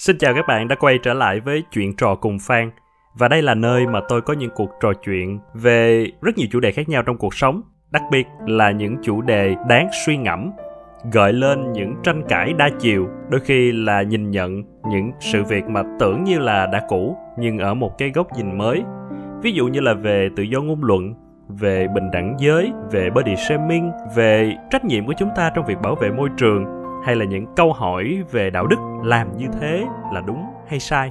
Xin chào các bạn đã quay trở lại với chuyện trò cùng Phan. Và đây là nơi mà tôi có những cuộc trò chuyện về rất nhiều chủ đề khác nhau trong cuộc sống, đặc biệt là những chủ đề đáng suy ngẫm, gợi lên những tranh cãi đa chiều, đôi khi là nhìn nhận những sự việc mà tưởng như là đã cũ nhưng ở một cái góc nhìn mới. Ví dụ như là về tự do ngôn luận, về bình đẳng giới, về body shaming, về trách nhiệm của chúng ta trong việc bảo vệ môi trường hay là những câu hỏi về đạo đức làm như thế là đúng hay sai?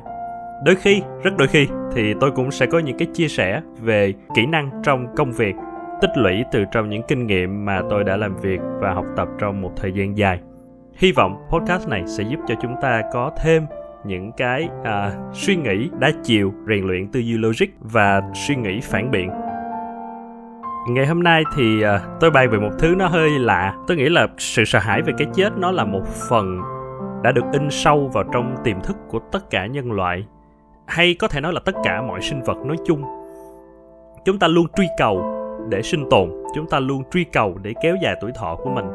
Đôi khi rất đôi khi thì tôi cũng sẽ có những cái chia sẻ về kỹ năng trong công việc tích lũy từ trong những kinh nghiệm mà tôi đã làm việc và học tập trong một thời gian dài. Hy vọng podcast này sẽ giúp cho chúng ta có thêm những cái à, suy nghĩ đa chiều rèn luyện tư duy logic và suy nghĩ phản biện ngày hôm nay thì uh, tôi bàn về một thứ nó hơi lạ. Tôi nghĩ là sự sợ hãi về cái chết nó là một phần đã được in sâu vào trong tiềm thức của tất cả nhân loại hay có thể nói là tất cả mọi sinh vật nói chung. Chúng ta luôn truy cầu để sinh tồn chúng ta luôn truy cầu để kéo dài tuổi thọ của mình.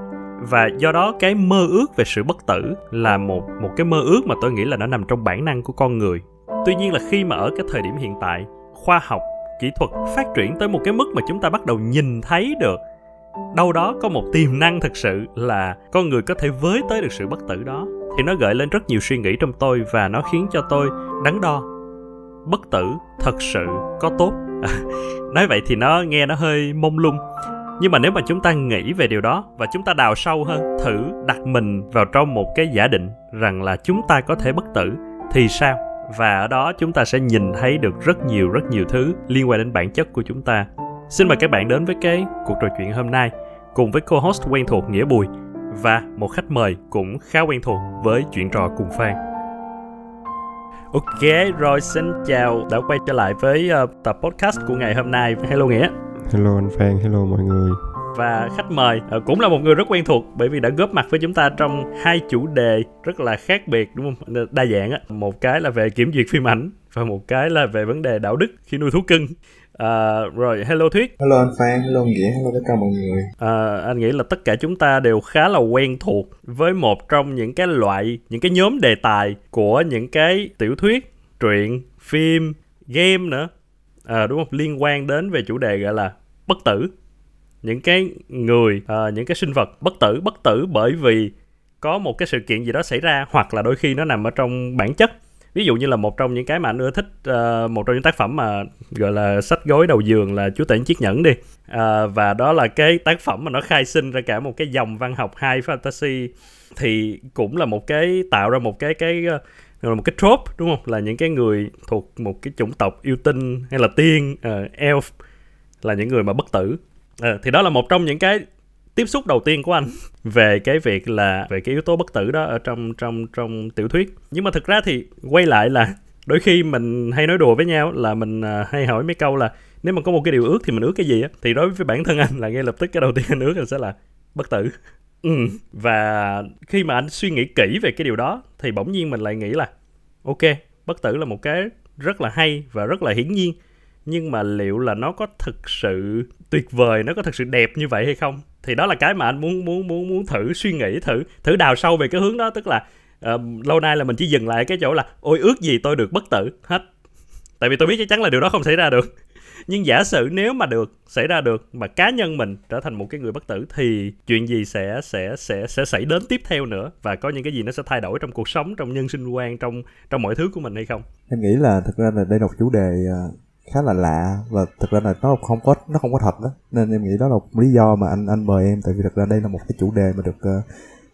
Và do đó cái mơ ước về sự bất tử là một một cái mơ ước mà tôi nghĩ là nó nằm trong bản năng của con người. Tuy nhiên là khi mà ở cái thời điểm hiện tại khoa học kỹ thuật phát triển tới một cái mức mà chúng ta bắt đầu nhìn thấy được. Đâu đó có một tiềm năng thực sự là con người có thể với tới được sự bất tử đó. Thì nó gợi lên rất nhiều suy nghĩ trong tôi và nó khiến cho tôi đắn đo. Bất tử thật sự có tốt. Nói vậy thì nó nghe nó hơi mông lung. Nhưng mà nếu mà chúng ta nghĩ về điều đó và chúng ta đào sâu hơn, thử đặt mình vào trong một cái giả định rằng là chúng ta có thể bất tử, thì sao? Và ở đó chúng ta sẽ nhìn thấy được rất nhiều rất nhiều thứ liên quan đến bản chất của chúng ta. Xin mời các bạn đến với cái cuộc trò chuyện hôm nay cùng với co-host quen thuộc Nghĩa Bùi và một khách mời cũng khá quen thuộc với chuyện trò cùng Phan. Ok, rồi xin chào đã quay trở lại với uh, tập podcast của ngày hôm nay. Hello Nghĩa. Hello anh Phan, hello mọi người và khách mời uh, cũng là một người rất quen thuộc bởi vì đã góp mặt với chúng ta trong hai chủ đề rất là khác biệt đúng không? Đa dạng á. Một cái là về kiểm duyệt phim ảnh và một cái là về vấn đề đạo đức khi nuôi thú cưng. À, rồi hello thuyết. Hello anh phan hello nghĩa hello tất cả mọi người. À, anh nghĩ là tất cả chúng ta đều khá là quen thuộc với một trong những cái loại những cái nhóm đề tài của những cái tiểu thuyết truyện phim game nữa. À, đúng không? Liên quan đến về chủ đề gọi là bất tử những cái người uh, những cái sinh vật bất tử bất tử bởi vì có một cái sự kiện gì đó xảy ra hoặc là đôi khi nó nằm ở trong bản chất. Ví dụ như là một trong những cái mà anh ưa thích uh, một trong những tác phẩm mà gọi là sách gối đầu giường là chúa tể chiếc nhẫn đi. Uh, và đó là cái tác phẩm mà nó khai sinh ra cả một cái dòng văn học high fantasy thì cũng là một cái tạo ra một cái cái uh, là một cái trope đúng không? Là những cái người thuộc một cái chủng tộc yêu tinh hay là tiên uh, elf là những người mà bất tử à, thì đó là một trong những cái tiếp xúc đầu tiên của anh về cái việc là về cái yếu tố bất tử đó ở trong trong trong tiểu thuyết. Nhưng mà thực ra thì quay lại là đôi khi mình hay nói đùa với nhau là mình à, hay hỏi mấy câu là nếu mà có một cái điều ước thì mình ước cái gì á? Thì đối với bản thân anh là ngay lập tức cái đầu tiên anh ước là sẽ là bất tử. Ừ. và khi mà anh suy nghĩ kỹ về cái điều đó thì bỗng nhiên mình lại nghĩ là ok bất tử là một cái rất là hay và rất là hiển nhiên. Nhưng mà liệu là nó có thực sự tuyệt vời nó có thật sự đẹp như vậy hay không? Thì đó là cái mà anh muốn muốn muốn muốn thử suy nghĩ thử thử đào sâu về cái hướng đó. Tức là uh, lâu nay là mình chỉ dừng lại cái chỗ là ôi ước gì tôi được bất tử. Hết. Tại vì tôi biết chắc chắn là điều đó không xảy ra được. Nhưng giả sử nếu mà được xảy ra được mà cá nhân mình trở thành một cái người bất tử thì chuyện gì sẽ sẽ sẽ sẽ xảy đến tiếp theo nữa? Và có những cái gì nó sẽ thay đổi trong cuộc sống trong nhân sinh quan trong trong mọi thứ của mình hay không? Em nghĩ là thực ra là đây là một chủ đề ờ, khá là lạ và thực ra là nó không có nó không có thật đó. Nên em nghĩ đó là một lý do mà anh anh mời em tại vì thực ra đây là một cái chủ đề mà được uh,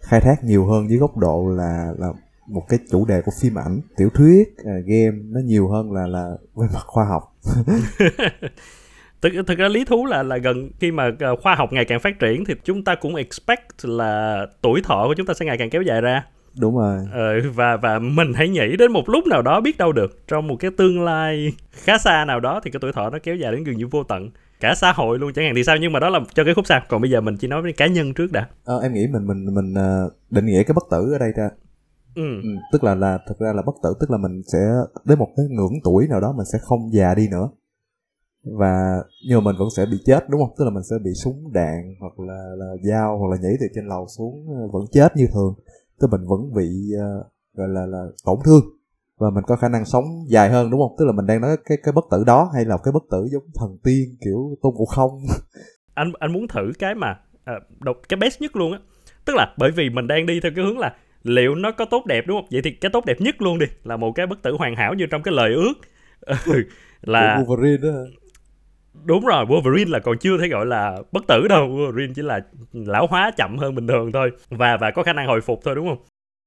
khai thác nhiều hơn dưới góc độ là là một cái chủ đề của phim ảnh. Tiểu thuyết uh, game nó nhiều hơn là là về mặt khoa học. Thực thực ra lý thú là là gần khi mà ờ, khoa học ngày càng phát triển thì chúng ta cũng expect là tuổi thọ của chúng ta sẽ ngày càng kéo dài ra đúng rồi. Ờ, và và mình hãy nghĩ đến một lúc nào đó biết đâu được. Trong một cái tương lai khá xa nào đó thì cái tuổi thọ nó kéo dài đến gần như vô tận. Cả xã hội luôn chẳng hạn thì sao? Nhưng mà đó là cho cái khúc sau. Còn bây giờ mình chỉ nói với cá nhân trước đã. Ờ, em nghĩ mình mình mình uh, định nghĩa cái bất tử ở đây ra ừ. ừ. tức là là thực ra là bất tử tức là mình sẽ đến một cái ngưỡng tuổi nào đó mình sẽ không già đi nữa. Và nhưng mà mình vẫn sẽ bị chết đúng không? Tức là mình sẽ bị súng đạn hoặc là là dao hoặc là nhảy từ trên lầu xuống ờ, vẫn chết như thường tức mình vẫn bị uh, gọi là là tổn thương và mình có khả năng sống dài hơn đúng không? Tức là mình đang nói cái cái bất tử đó hay là cái bất tử giống thần tiên kiểu tôn ngộ không? Anh anh muốn thử cái mà à, độc, cái best nhất luôn á. Tức là bởi vì mình đang đi theo cái hướng là liệu nó có tốt đẹp đúng không? Vậy thì cái tốt đẹp nhất luôn đi là một cái bất tử hoàn hảo như trong cái lời ước. Ừ, là Wolverine đó đúng rồi Wolverine là còn chưa thể gọi là bất tử đâu. Wolverine chỉ là lão hóa chậm hơn bình thường thôi và và có khả năng hồi phục thôi đúng không?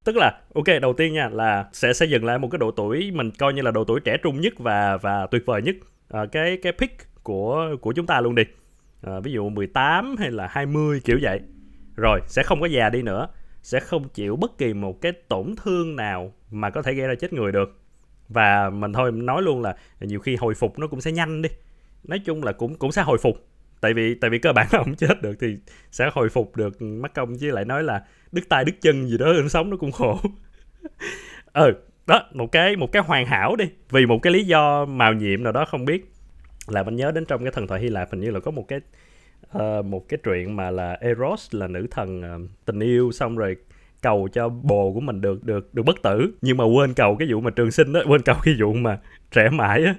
Tức là ok đầu tiên nha là sẽ xây dựng lại một cái độ tuổi mình coi như là độ tuổi trẻ trung nhất và và tuyệt vời nhất à, cái cái pick của của chúng ta luôn đi. À, ví dụ 18 hay là 20 kiểu vậy. Rồi sẽ không có già đi nữa sẽ không chịu bất kỳ một cái tổn thương nào mà có thể gây ra chết người được. Và mình thôi nói luôn là nhiều khi hồi phục nó cũng sẽ nhanh đi nói chung là cũng cũng sẽ hồi phục. Tại vì tại vì cơ bản là không chết được thì sẽ hồi phục được mắc công chứ lại nói là đứt tay đứt chân gì đó sống nó cũng khổ. Ừ đó một cái một cái hoàn hảo đi. Vì một cái lý do màu nhiệm nào đó không biết. Là mình nhớ đến trong cái thần thoại Hy Lạp hình như là có một cái uh, một cái chuyện mà là Eros là nữ thần uh, tình yêu xong rồi cầu cho bồ của mình được được được bất tử. Nhưng mà quên cầu cái vụ mà trường sinh đó quên cầu cái vụ mà trẻ mãi á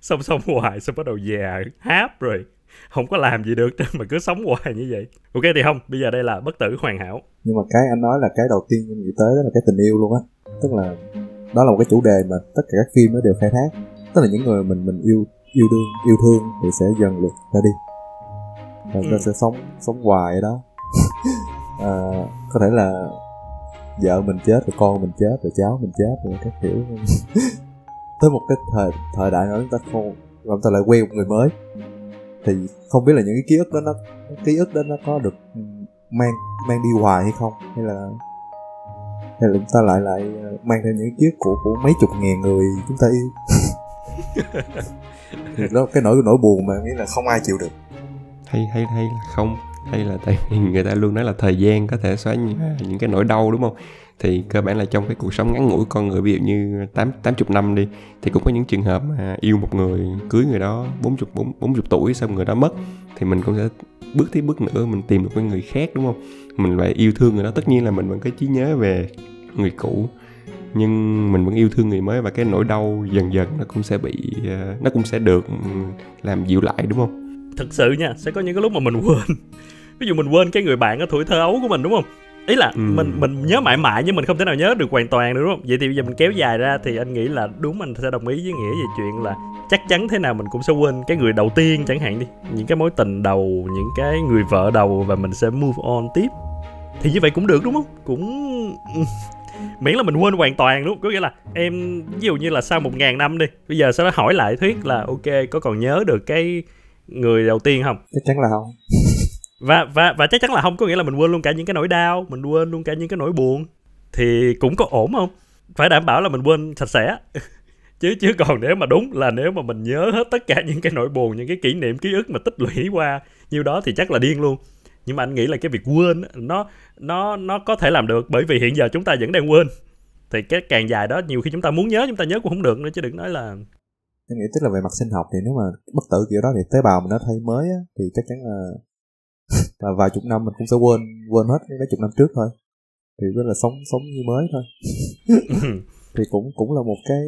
xong xong hoài xong bắt đầu già háp rồi. Không có làm gì được mà cứ sống hoài như vậy. Ok thì không bây giờ đây là bất tử hoàn hảo. Nhưng mà cái anh nói là cái đầu tiên em nghĩ tới đó là cái tình yêu luôn á. Tức là đó là một cái chủ đề mà tất cả các phim nó đều khai thác. Tức là những người mình mình yêu yêu đương yêu thương thì sẽ dần lượt ra đi. Và ừ. ta sẽ sống sống hoài đó. À, có thể là vợ mình chết rồi con mình chết rồi cháu mình chết rồi các kiểu tới một cái thời thời đại nào chúng ta không chúng ta lại quen một người mới. Thì không biết là những cái ký ức đó nó ký ức đó nó có được mang mang đi hoài hay không? Hay là hay là chúng ta lại lại ờ, mang theo những ký ức của của mấy chục ngàn người chúng ta yêu? Thì đó cái nỗi nỗi buồn mà nghĩ là không ai chịu được. Hay hay hay là không? Hay là tại vì người ta luôn nói là thời gian có thể xóa những cái nỗi đau đúng không thì cơ bản là trong cái cuộc sống ngắn ngủi con người, ví dụ như tám tám chục năm đi, thì cũng có những trường hợp mà yêu một người, cưới người đó bốn chục bốn chục tuổi xong người đó mất, thì mình cũng sẽ bước tiếp bước nữa, mình tìm được cái người khác, đúng không? Mình phải yêu thương người đó. Tất nhiên là mình vẫn có trí nhớ về người cũ, nhưng mình vẫn yêu thương người mới và cái nỗi đau dần dần nó cũng sẽ bị ờ, nó cũng sẽ được ừ, làm dịu lại, đúng không? Thực sự nha, sẽ có những cái lúc mà mình quên. Ví dụ mình quên cái người bạn ở tuổi thơ ấu của mình, đúng không? Ý là ừ. mình mình nhớ mãi mãi nhưng mình không thể nào nhớ được hoàn toàn được đúng không? Vậy thì bây giờ mình kéo dài ra thì anh nghĩ là đúng mình sẽ đồng ý với nghĩa về chuyện là chắc chắn thế nào mình cũng sẽ quên cái người đầu tiên chẳng hạn đi những cái mối tình đầu những cái người vợ đầu và mình sẽ move on tiếp. Thì như vậy cũng được đúng không? Cũng miễn là mình quên hoàn toàn đúng không? Có nghĩa là em ví dụ như là sau một ngàn năm đi bây giờ sẽ hỏi lại thuyết là ok có còn nhớ được cái người đầu tiên không? Chắc chắn là không và và và chắc chắn là không có nghĩa là mình quên luôn cả những cái nỗi đau mình quên luôn cả những cái nỗi buồn. Thì cũng có ổn không? Phải đảm bảo là mình quên sạch sẽ. Chứ chứ còn nếu mà đúng là nếu mà mình nhớ hết tất cả những cái nỗi buồn những cái kỷ niệm ký ức mà tích lũy qua nhiêu đó thì chắc là điên luôn. Nhưng mà anh nghĩ là cái việc quên nó nó nó có thể làm được bởi vì hiện giờ chúng ta vẫn đang quên. Thì cái càng dài đó nhiều khi chúng ta muốn nhớ chúng ta nhớ cũng không được nữa chứ đừng nói là em nghĩ tức là về mặt sinh học thì nếu mà bất tử kiểu đó thì tế bào mình nó thay mới á, thì chắc chắn là và vài chục năm mình cũng sẽ quên quên hết mấy chục năm trước thôi. Thì đó là sống sống như mới thôi. Thì cũng cũng là một cái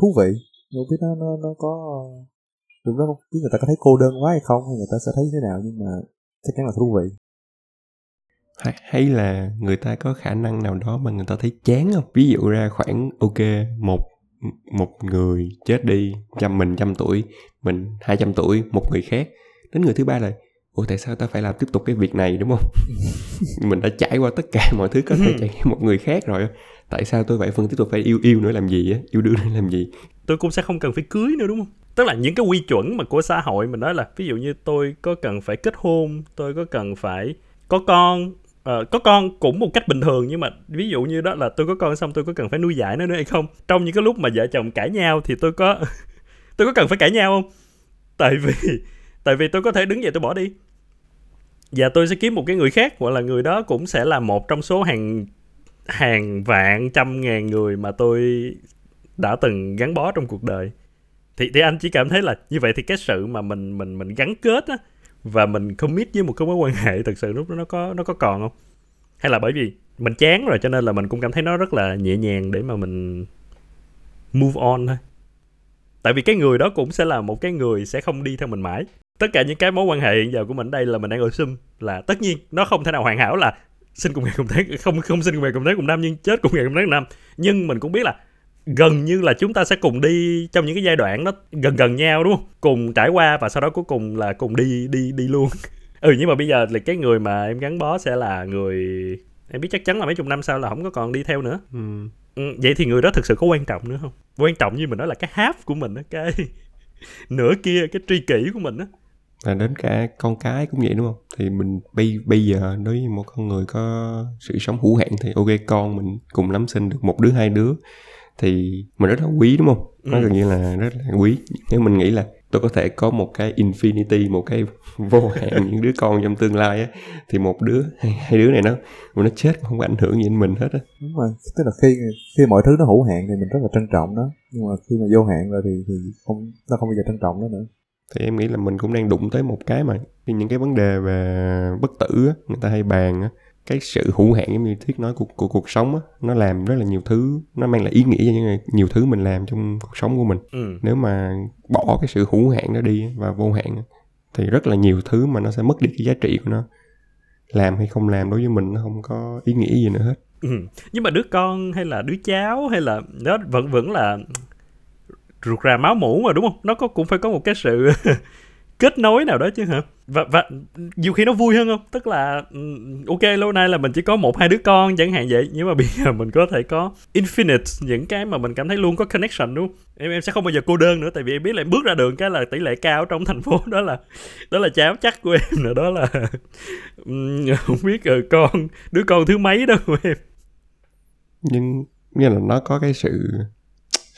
thú vị. Không biết nó nó nó có đúng đó không biết người ta có thấy cô đơn quá hay không hay người ta sẽ thấy thế nào nhưng mà chắc chắn là thú vị. Hay, hay là người ta có khả năng nào đó mà người ta thấy chán không? Ví dụ ra khoảng ok một một người chết đi trăm mình trăm tuổi mình hai trăm tuổi một người khác. Đến người thứ ba là ủa tại sao ta phải làm tiếp tục cái việc này đúng không? Mình đã trải qua tất cả mọi thứ có thể chạy một người khác rồi tại sao tôi phải phân tiếp tục phải yêu yêu nữa làm gì á? Yêu đương nữa làm gì? Tôi cũng sẽ không cần phải cưới nữa đúng không? Tức là những cái quy chuẩn mà của xã hội mình nói là ví dụ như tôi có cần phải kết hôn tôi có cần phải có con uh, có con cũng một cách bình thường nhưng mà ví dụ như đó là tôi có con xong tôi có cần phải nuôi dạy nó nữa hay không? Trong những cái lúc mà vợ chồng cãi nhau thì tôi có tôi có cần phải cãi nhau không? Tại vì tại vì tôi có thể đứng dậy tôi bỏ đi. Và tôi sẽ kiếm một cái người khác, hoặc là người đó cũng sẽ là một trong số hàng hàng vạn trăm ngàn người mà tôi đã từng gắn bó trong cuộc đời. Thì thì anh chỉ cảm thấy là như vậy thì cái sự mà mình mình mình gắn kết á, và mình commit với một cái mối quan hệ thực sự lúc đó nó có nó có còn không? Hay là bởi vì mình chán rồi cho nên là mình cũng cảm thấy nó rất là nhẹ nhàng để mà mình move on thôi. Tại vì cái người đó cũng sẽ là một cái người sẽ không đi theo mình mãi tất cả những cái mối quan hệ hiện giờ của mình đây là mình đang ở xung là tất nhiên nó không thể nào hoàn hảo là sinh cùng ngày cùng tháng không không sinh cùng ngày cùng tháng cùng năm nhưng chết cùng ngày cùng tháng cùng năm. Nhưng mình cũng biết là gần như là chúng ta sẽ cùng đi trong những cái giai đoạn nó gần gần nhau đúng không? Cùng trải qua và sau đó cuối cùng là cùng đi đi đi luôn. Ừ nhưng mà bây giờ là cái người mà em gắn bó sẽ là người em biết chắc chắn là mấy chục năm sau là không có còn đi theo nữa. Ừ. ừ, vậy thì người đó thực sự có quan trọng nữa không? Quan trọng như mình nói là cái half của mình á cái nửa kia cái tri kỷ của mình á và đến cả con cái cũng vậy đúng không? Thì mình bây bây giờ đối với một con người có sự sống hữu hạn thì ok con mình cùng lắm sinh được một đứa hai đứa thì mình rất là quý đúng không? Nó Ừ. gần như là rất là quý. Nếu mình nghĩ là tôi có thể có một cái infinity một cái vô hạn những đứa con trong tương lai á thì một đứa hay hai đứa này nó mà nó chết không có ảnh hưởng gì đến mình hết á. Đúng rồi. Tức là khi khi mọi thứ nó hữu hạn thì mình rất là trân trọng nó. Nhưng mà khi mà vô hạn rồi thì thì không nó không bao giờ trân trọng nó nữa thì em nghĩ là mình cũng đang đụng tới một cái mà những cái vấn đề về bất tử á, người ta hay bàn á, cái sự hữu hạn giống như thuyết nói của, của cuộc sống á, nó làm rất là nhiều thứ nó mang lại ý nghĩa cho những nhiều thứ mình làm trong cuộc sống của mình. Ừ. Nếu mà bỏ cái sự hữu hạn đó đi và vô hạn thì rất là nhiều thứ mà nó sẽ mất đi cái giá trị của nó. Làm hay không làm đối với mình nó không có ý nghĩa gì nữa hết. Ừ. nhưng mà đứa con hay là đứa cháu hay là nó vẫn vẫn là ruột rà máu mủ mà, đúng không? Nó có, cũng phải có một cái sự kết nối nào đó chứ hả? Và và nhiều khi nó vui hơn không? Tức là ok, lâu nay là mình chỉ có một, hai đứa con, chẳng hạn vậy. Nhưng mà bây giờ mình có thể có infinite, những cái mà mình cảm thấy luôn có connection, đúng không? Em em sẽ không bao giờ cô đơn nữa, tại vì em biết là em bước ra đường cái là tỷ lệ cao trong thành phố đó là đó là cháu chắc của em nữa, đó là không biết rồi con, đứa con thứ mấy đó của em. Nhưng nghĩa là nó có cái sự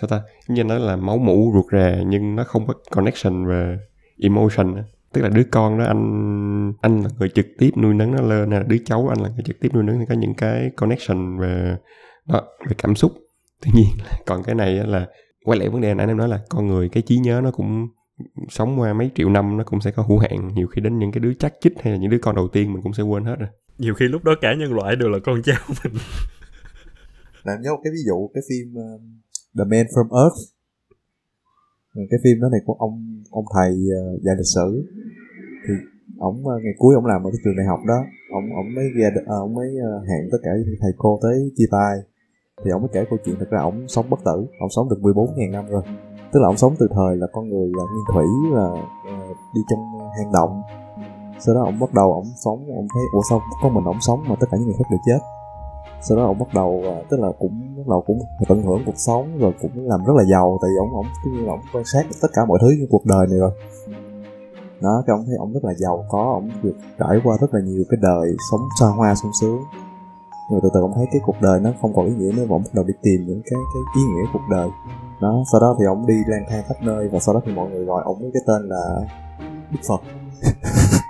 sao ta? Như nó là máu mủ ruột rà nhưng nó không có connection về emotion á. tức là đứa con đó anh anh là người trực tiếp nuôi nấng nó lên hay là đứa cháu anh là người trực tiếp nuôi nấng thì có những cái connection về đó về cảm xúc. Tuy nhiên còn cái này á là quay lại vấn đề nãy em nói là con người cái trí nhớ nó cũng sống qua mấy triệu năm nó cũng sẽ có hữu hạn. Nhiều khi đến những cái đứa chắc chích hay là những đứa con đầu tiên mình cũng sẽ quên hết rồi. Nhiều khi lúc đó cả nhân loại đều là con cháu mình. Làm nhớ cái ví dụ cái phim um, The Man from Earth. Cái phim đó này của ông ông thầy uh, dạy lịch sử. Thì ông uh, ờ, ngày cuối ông làm ở cái trường đại học đó ông ông mới ra uh, ông ờ, mới uh, hẹn tất cả thầy cô tới chia tay. Thì ông mới kể câu chuyện thật ra ông sống bất tử ông sống được 14.000 năm rồi. Tức là ông sống từ thời là con người là nguyên thủy là uh, đi trong hang động. Sau đó ông bắt đầu ông sống ông thấy ủa sao có mình ông sống mà tất cả những người khác đều chết? Sau đó ông bắt đầu à, tức là cũng, bắt đầu cũng tận hưởng cuộc sống rồi cũng làm rất là giàu, tại vì ông ông cứ như là ông quan sát tất cả mọi thứ trong cuộc đời này rồi. Đó, cái ông thấy ông rất là giàu có, ông được trải qua rất là nhiều cái đời sống xa hoa, sung sướng. Nhưng mà từ từ ông thấy cái cuộc đời nó không còn ý nghĩa nữa và ông bắt đầu đi tìm những cái cái ý nghĩa cuộc đời. Đó, sau đó thì ông đi lang thang khắp nơi và sau đó thì mọi người gọi ông với cái tên là đức phật.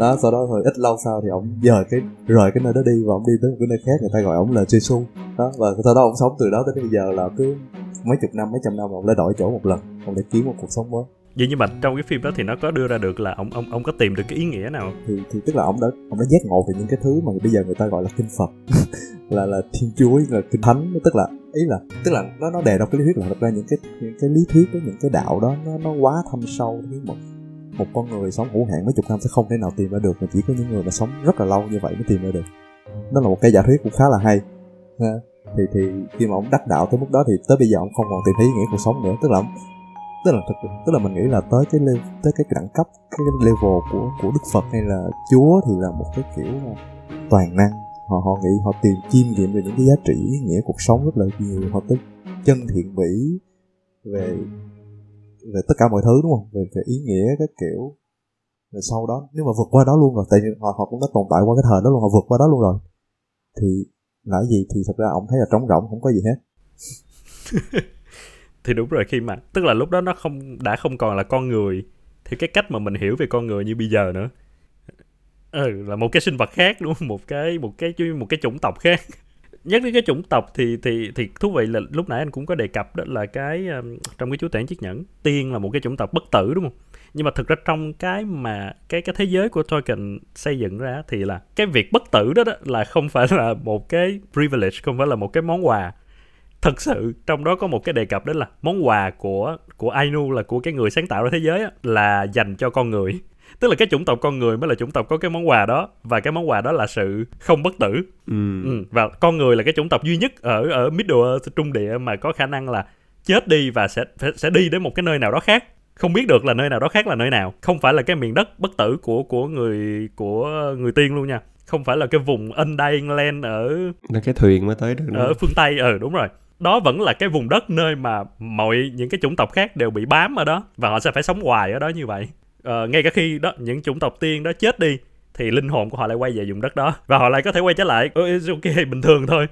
đó sau đó rồi ít lâu sau thì ông dời cái rời cái nơi đó đi và ông đi tới một cái nơi khác người ta gọi ông là Jesus. Đó và sau đó ông sống từ đó tới bây giờ là cứ mấy chục năm mấy trăm năm ông lại đổi chỗ một lần ông để kiếm một cuộc sống mới. Vậy nhưng mà trong cái phim đó thì nó có đưa ra được là ông ông ông có tìm được cái ý nghĩa nào thì thì tức là ông đã ông đã giác ngộ về những cái thứ mà bây giờ người ta gọi là kinh Phật. Là là thiên chúa là kinh thánh. Tức là ý là tức là nó nó đề đọc cái lý thuyết là thật ra những cái những cái lý thuyết đó những cái đạo đó nó nó quá thâm sâu đến một một con người sống hữu hạn mấy chục năm sẽ không thể nào tìm ra được mà chỉ có những người mà sống rất là lâu như vậy mới tìm ra được. Đó là một cái giả thuyết cũng khá là hay. Ha. thì thì khi mà ông đắc đạo tới mức đó thì tới bây giờ ông không còn tìm thấy ý nghĩa cuộc sống nữa. Tức là ông tức là thực tức là mình nghĩ là tới cái level, tới cái đẳng cấp cái level của của đức phật hay là chúa thì là một cái kiểu toàn năng. Họ họ nghĩ họ tìm chiêm nghiệm về những cái giá trị ý nghĩa cuộc sống rất là nhiều. Họ tới chân thiện mỹ về về tất cả mọi thứ đúng không? Về về ý nghĩa các kiểu. Rồi sau đó nếu mà vượt qua đó luôn rồi tại vì họ họ cũng đã tồn tại qua cái thời đó luôn họ vượt qua đó luôn rồi. Thì là cái gì thì thật ra ông thấy là trống rỗng không có gì hết. Thì đúng rồi khi mà tức là lúc đó nó không đã không còn là con người. Thì cái cách mà mình hiểu về con người như bây giờ nữa. Ừ, là một cái sinh vật khác đúng không? Một cái một cái một cái chủng tộc khác nhắc đến cái chủng tộc thì thì thì thú vị là lúc nãy anh cũng có đề cập đó là cái um, trong cái chú tản chiếc nhẫn. Tiên là một cái chủng tộc bất tử đúng không? Nhưng mà thực ra trong cái mà cái cái thế giới của Tolkien xây dựng ra thì là cái việc bất tử đó, đó là không phải là một cái privilege không phải là một cái món quà. Thật sự trong đó có một cái đề cập đó là món quà của của Ainu là của cái người sáng tạo ra thế giới đó, là dành cho con người tức là cái chủng tộc con người mới là chủng tộc có cái món quà đó và cái món quà đó là sự không bất tử ừ. ừ. và con người là cái chủng tộc duy nhất ở ở Middle Earth trung địa mà có khả năng là chết đi và sẽ sẽ đi đến một cái nơi nào đó khác không biết được là nơi nào đó khác là nơi nào không phải là cái miền đất bất tử của của người của người tiên luôn nha không phải là cái vùng Undying Land ở là cái thuyền mới tới được nữa. ở phương Tây ừ đúng rồi đó vẫn là cái vùng đất nơi mà mọi những cái chủng tộc khác đều bị bám ở đó và họ sẽ phải sống hoài ở đó như vậy uh, ngay cả khi đó những chủng tộc tiên đó chết đi thì linh hồn của họ lại quay về vùng đất đó. Và họ lại có thể quay trở lại. Ừ, ok bình thường thôi.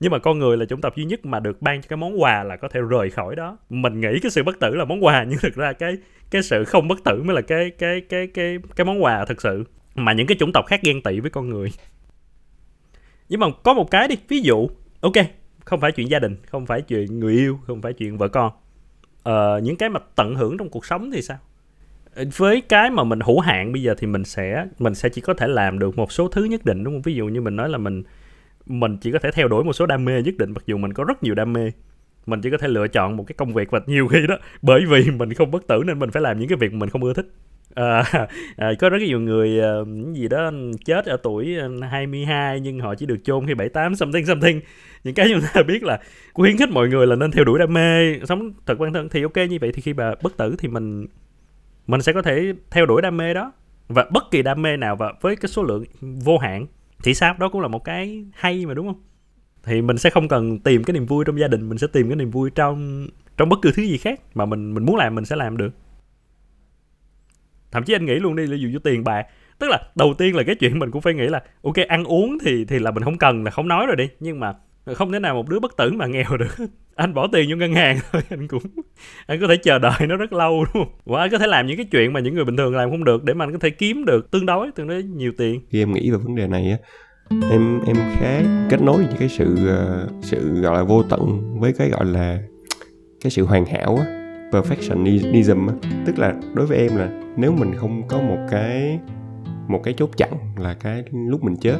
Nhưng mà con người là chủng tộc duy nhất mà được ban cho cái món quà là có thể rời khỏi đó. Mình nghĩ cái sự bất tử là món quà nhưng thực ra cái cái sự không bất tử mới là cái cái cái cái cái món quà thực sự. Mà những cái chủng tộc khác ghen tị với con người. Nhưng mà có một cái đi ví dụ ok không phải chuyện gia đình không phải chuyện người yêu không phải chuyện vợ con. Ờ, những cái mà tận hưởng trong cuộc sống thì sao? Với cái mà mình hữu hạn bây giờ thì mình sẽ mình sẽ chỉ có thể làm được một số thứ nhất định đúng không? Ví dụ như mình nói là mình mình chỉ có thể theo đuổi một số đam mê nhất định mặc dù mình có rất nhiều đam mê. Mình chỉ có thể lựa chọn một cái công việc và nhiều khi đó bởi vì mình không bất tử nên mình phải làm những cái việc mình không ưa thích. À, à, có rất nhiều người uh, gì đó chết ở tuổi ờ, 22 nhưng họ chỉ được chôn khi 78 something something. Những cái chúng ta biết là khuyến khích mọi người là nên theo đuổi đam mê sống thật bản thân thì ok như vậy thì khi bà bất tử thì mình mình sẽ có thể theo đuổi đam mê đó. Và bất kỳ đam mê nào và với cái số lượng vô hạn, thì sao? Đó cũng là một cái hay mà, đúng không? Thì mình sẽ không cần tìm cái niềm vui trong gia đình, mình sẽ tìm cái niềm vui trong trong bất cứ thứ gì khác mà mình mình muốn làm, mình sẽ làm được. Thậm chí anh nghĩ luôn đi là dụ như tiền bạc. Tức là đầu tiên là cái chuyện mình cũng phải nghĩ là, ok, ăn uống thì thì là mình không cần, là không nói rồi đi. Nhưng mà không thể nào một đứa bất tử mà nghèo được. Anh bỏ tiền vô ngân hàng thôi, anh cũng anh có thể chờ đợi nó rất lâu, đúng không? Và anh có thể làm những cái chuyện mà những người bình thường làm không được để mà anh có thể kiếm được tương đối tương đối nhiều tiền. Khi em nghĩ về vấn đề này á, em em khá kết nối những cái sự ờ, sự gọi là vô tận với cái gọi là cái sự hoàn hảo á, perfectionism á. Tức là đối với em là nếu mình không có một cái một cái chốt chặn là cái lúc mình chết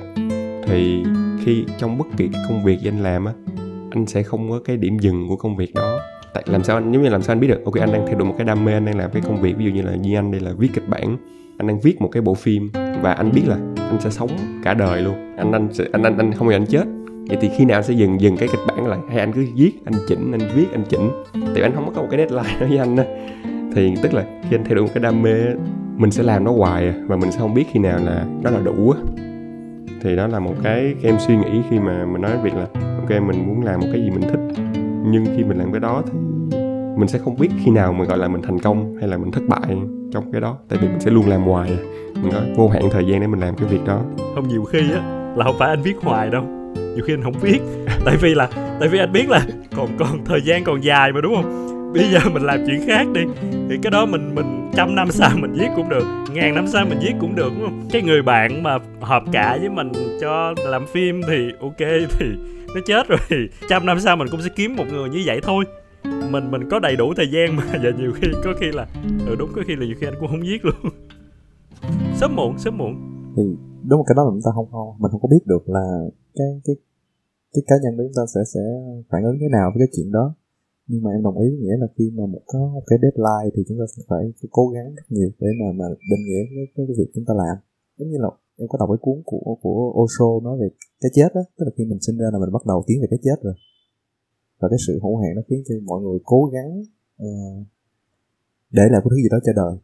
thì khi trong bất kỳ cái công việc anh làm á anh sẽ không có cái điểm dừng của công việc đó. Tại làm sao anh giống như làm sao anh biết được? Ok anh đang theo đuổi một cái đam mê anh đang làm cái công việc ví dụ như là như anh đây là viết kịch bản anh đang viết một cái bộ phim và anh biết là anh sẽ sống cả đời luôn. Anh anh sẽ, anh anh anh không bao giờ anh chết. Vậy thì khi nào anh sẽ dừng dừng cái kịch bản lại? Hay anh cứ viết anh chỉnh anh viết anh chỉnh? Tại anh không có một cái deadline đó với anh á. Thì tức là khi anh theo đuổi một cái đam mê mình sẽ làm nó hoài à, và mình sẽ không biết khi nào là đó là đủ á thì đó là một cái em suy nghĩ khi mà mình nói việc là ok mình muốn làm một cái gì mình thích nhưng khi mình làm cái đó thì mình sẽ không biết khi nào mình gọi là mình thành công hay là mình thất bại trong cái đó. Tại vì mình sẽ luôn làm hoài à. mình có vô hạn thời gian để mình làm cái việc đó. Không nhiều khi á là không phải anh viết hoài đâu. Nhiều khi anh không viết. Tại vì là tại vì anh biết là còn còn thời gian còn dài mà đúng không bây giờ mình làm chuyện khác đi. Thì cái đó mình mình trăm năm sau mình viết cũng được, ngàn năm sau mình viết cũng được, đúng không? Cái người bạn mà hợp cả với mình cho làm phim thì ok, thì nó chết rồi. Trăm năm sau mình cũng sẽ kiếm một người như vậy thôi. Mình mình có đầy đủ thời gian mà và nhiều khi có khi là ừ đúng, có khi là nhiều khi anh cũng không viết luôn. Sớm muộn sớm muộn. Thì đúng một cái đó là chúng ta không không, mình không có biết được là cái cái cái cá nhân của chúng ta sẽ sẽ phản ứng thế nào với cái chuyện đó nhưng mà em đồng ý nghĩa là khi mà một có một cái deadline thì chúng ta sẽ phải, cố gắng rất nhiều để mà mà định nghĩa cái, cái, cái việc chúng ta làm. Giống như là em có đọc cái cuốn của của Osho nói về cái chết đó tức là khi mình sinh ra là mình bắt đầu tiến về cái chết rồi. Và cái sự hữu hạn nó khiến cho mọi người cố gắng uh, để lại cái thứ gì đó cho đời.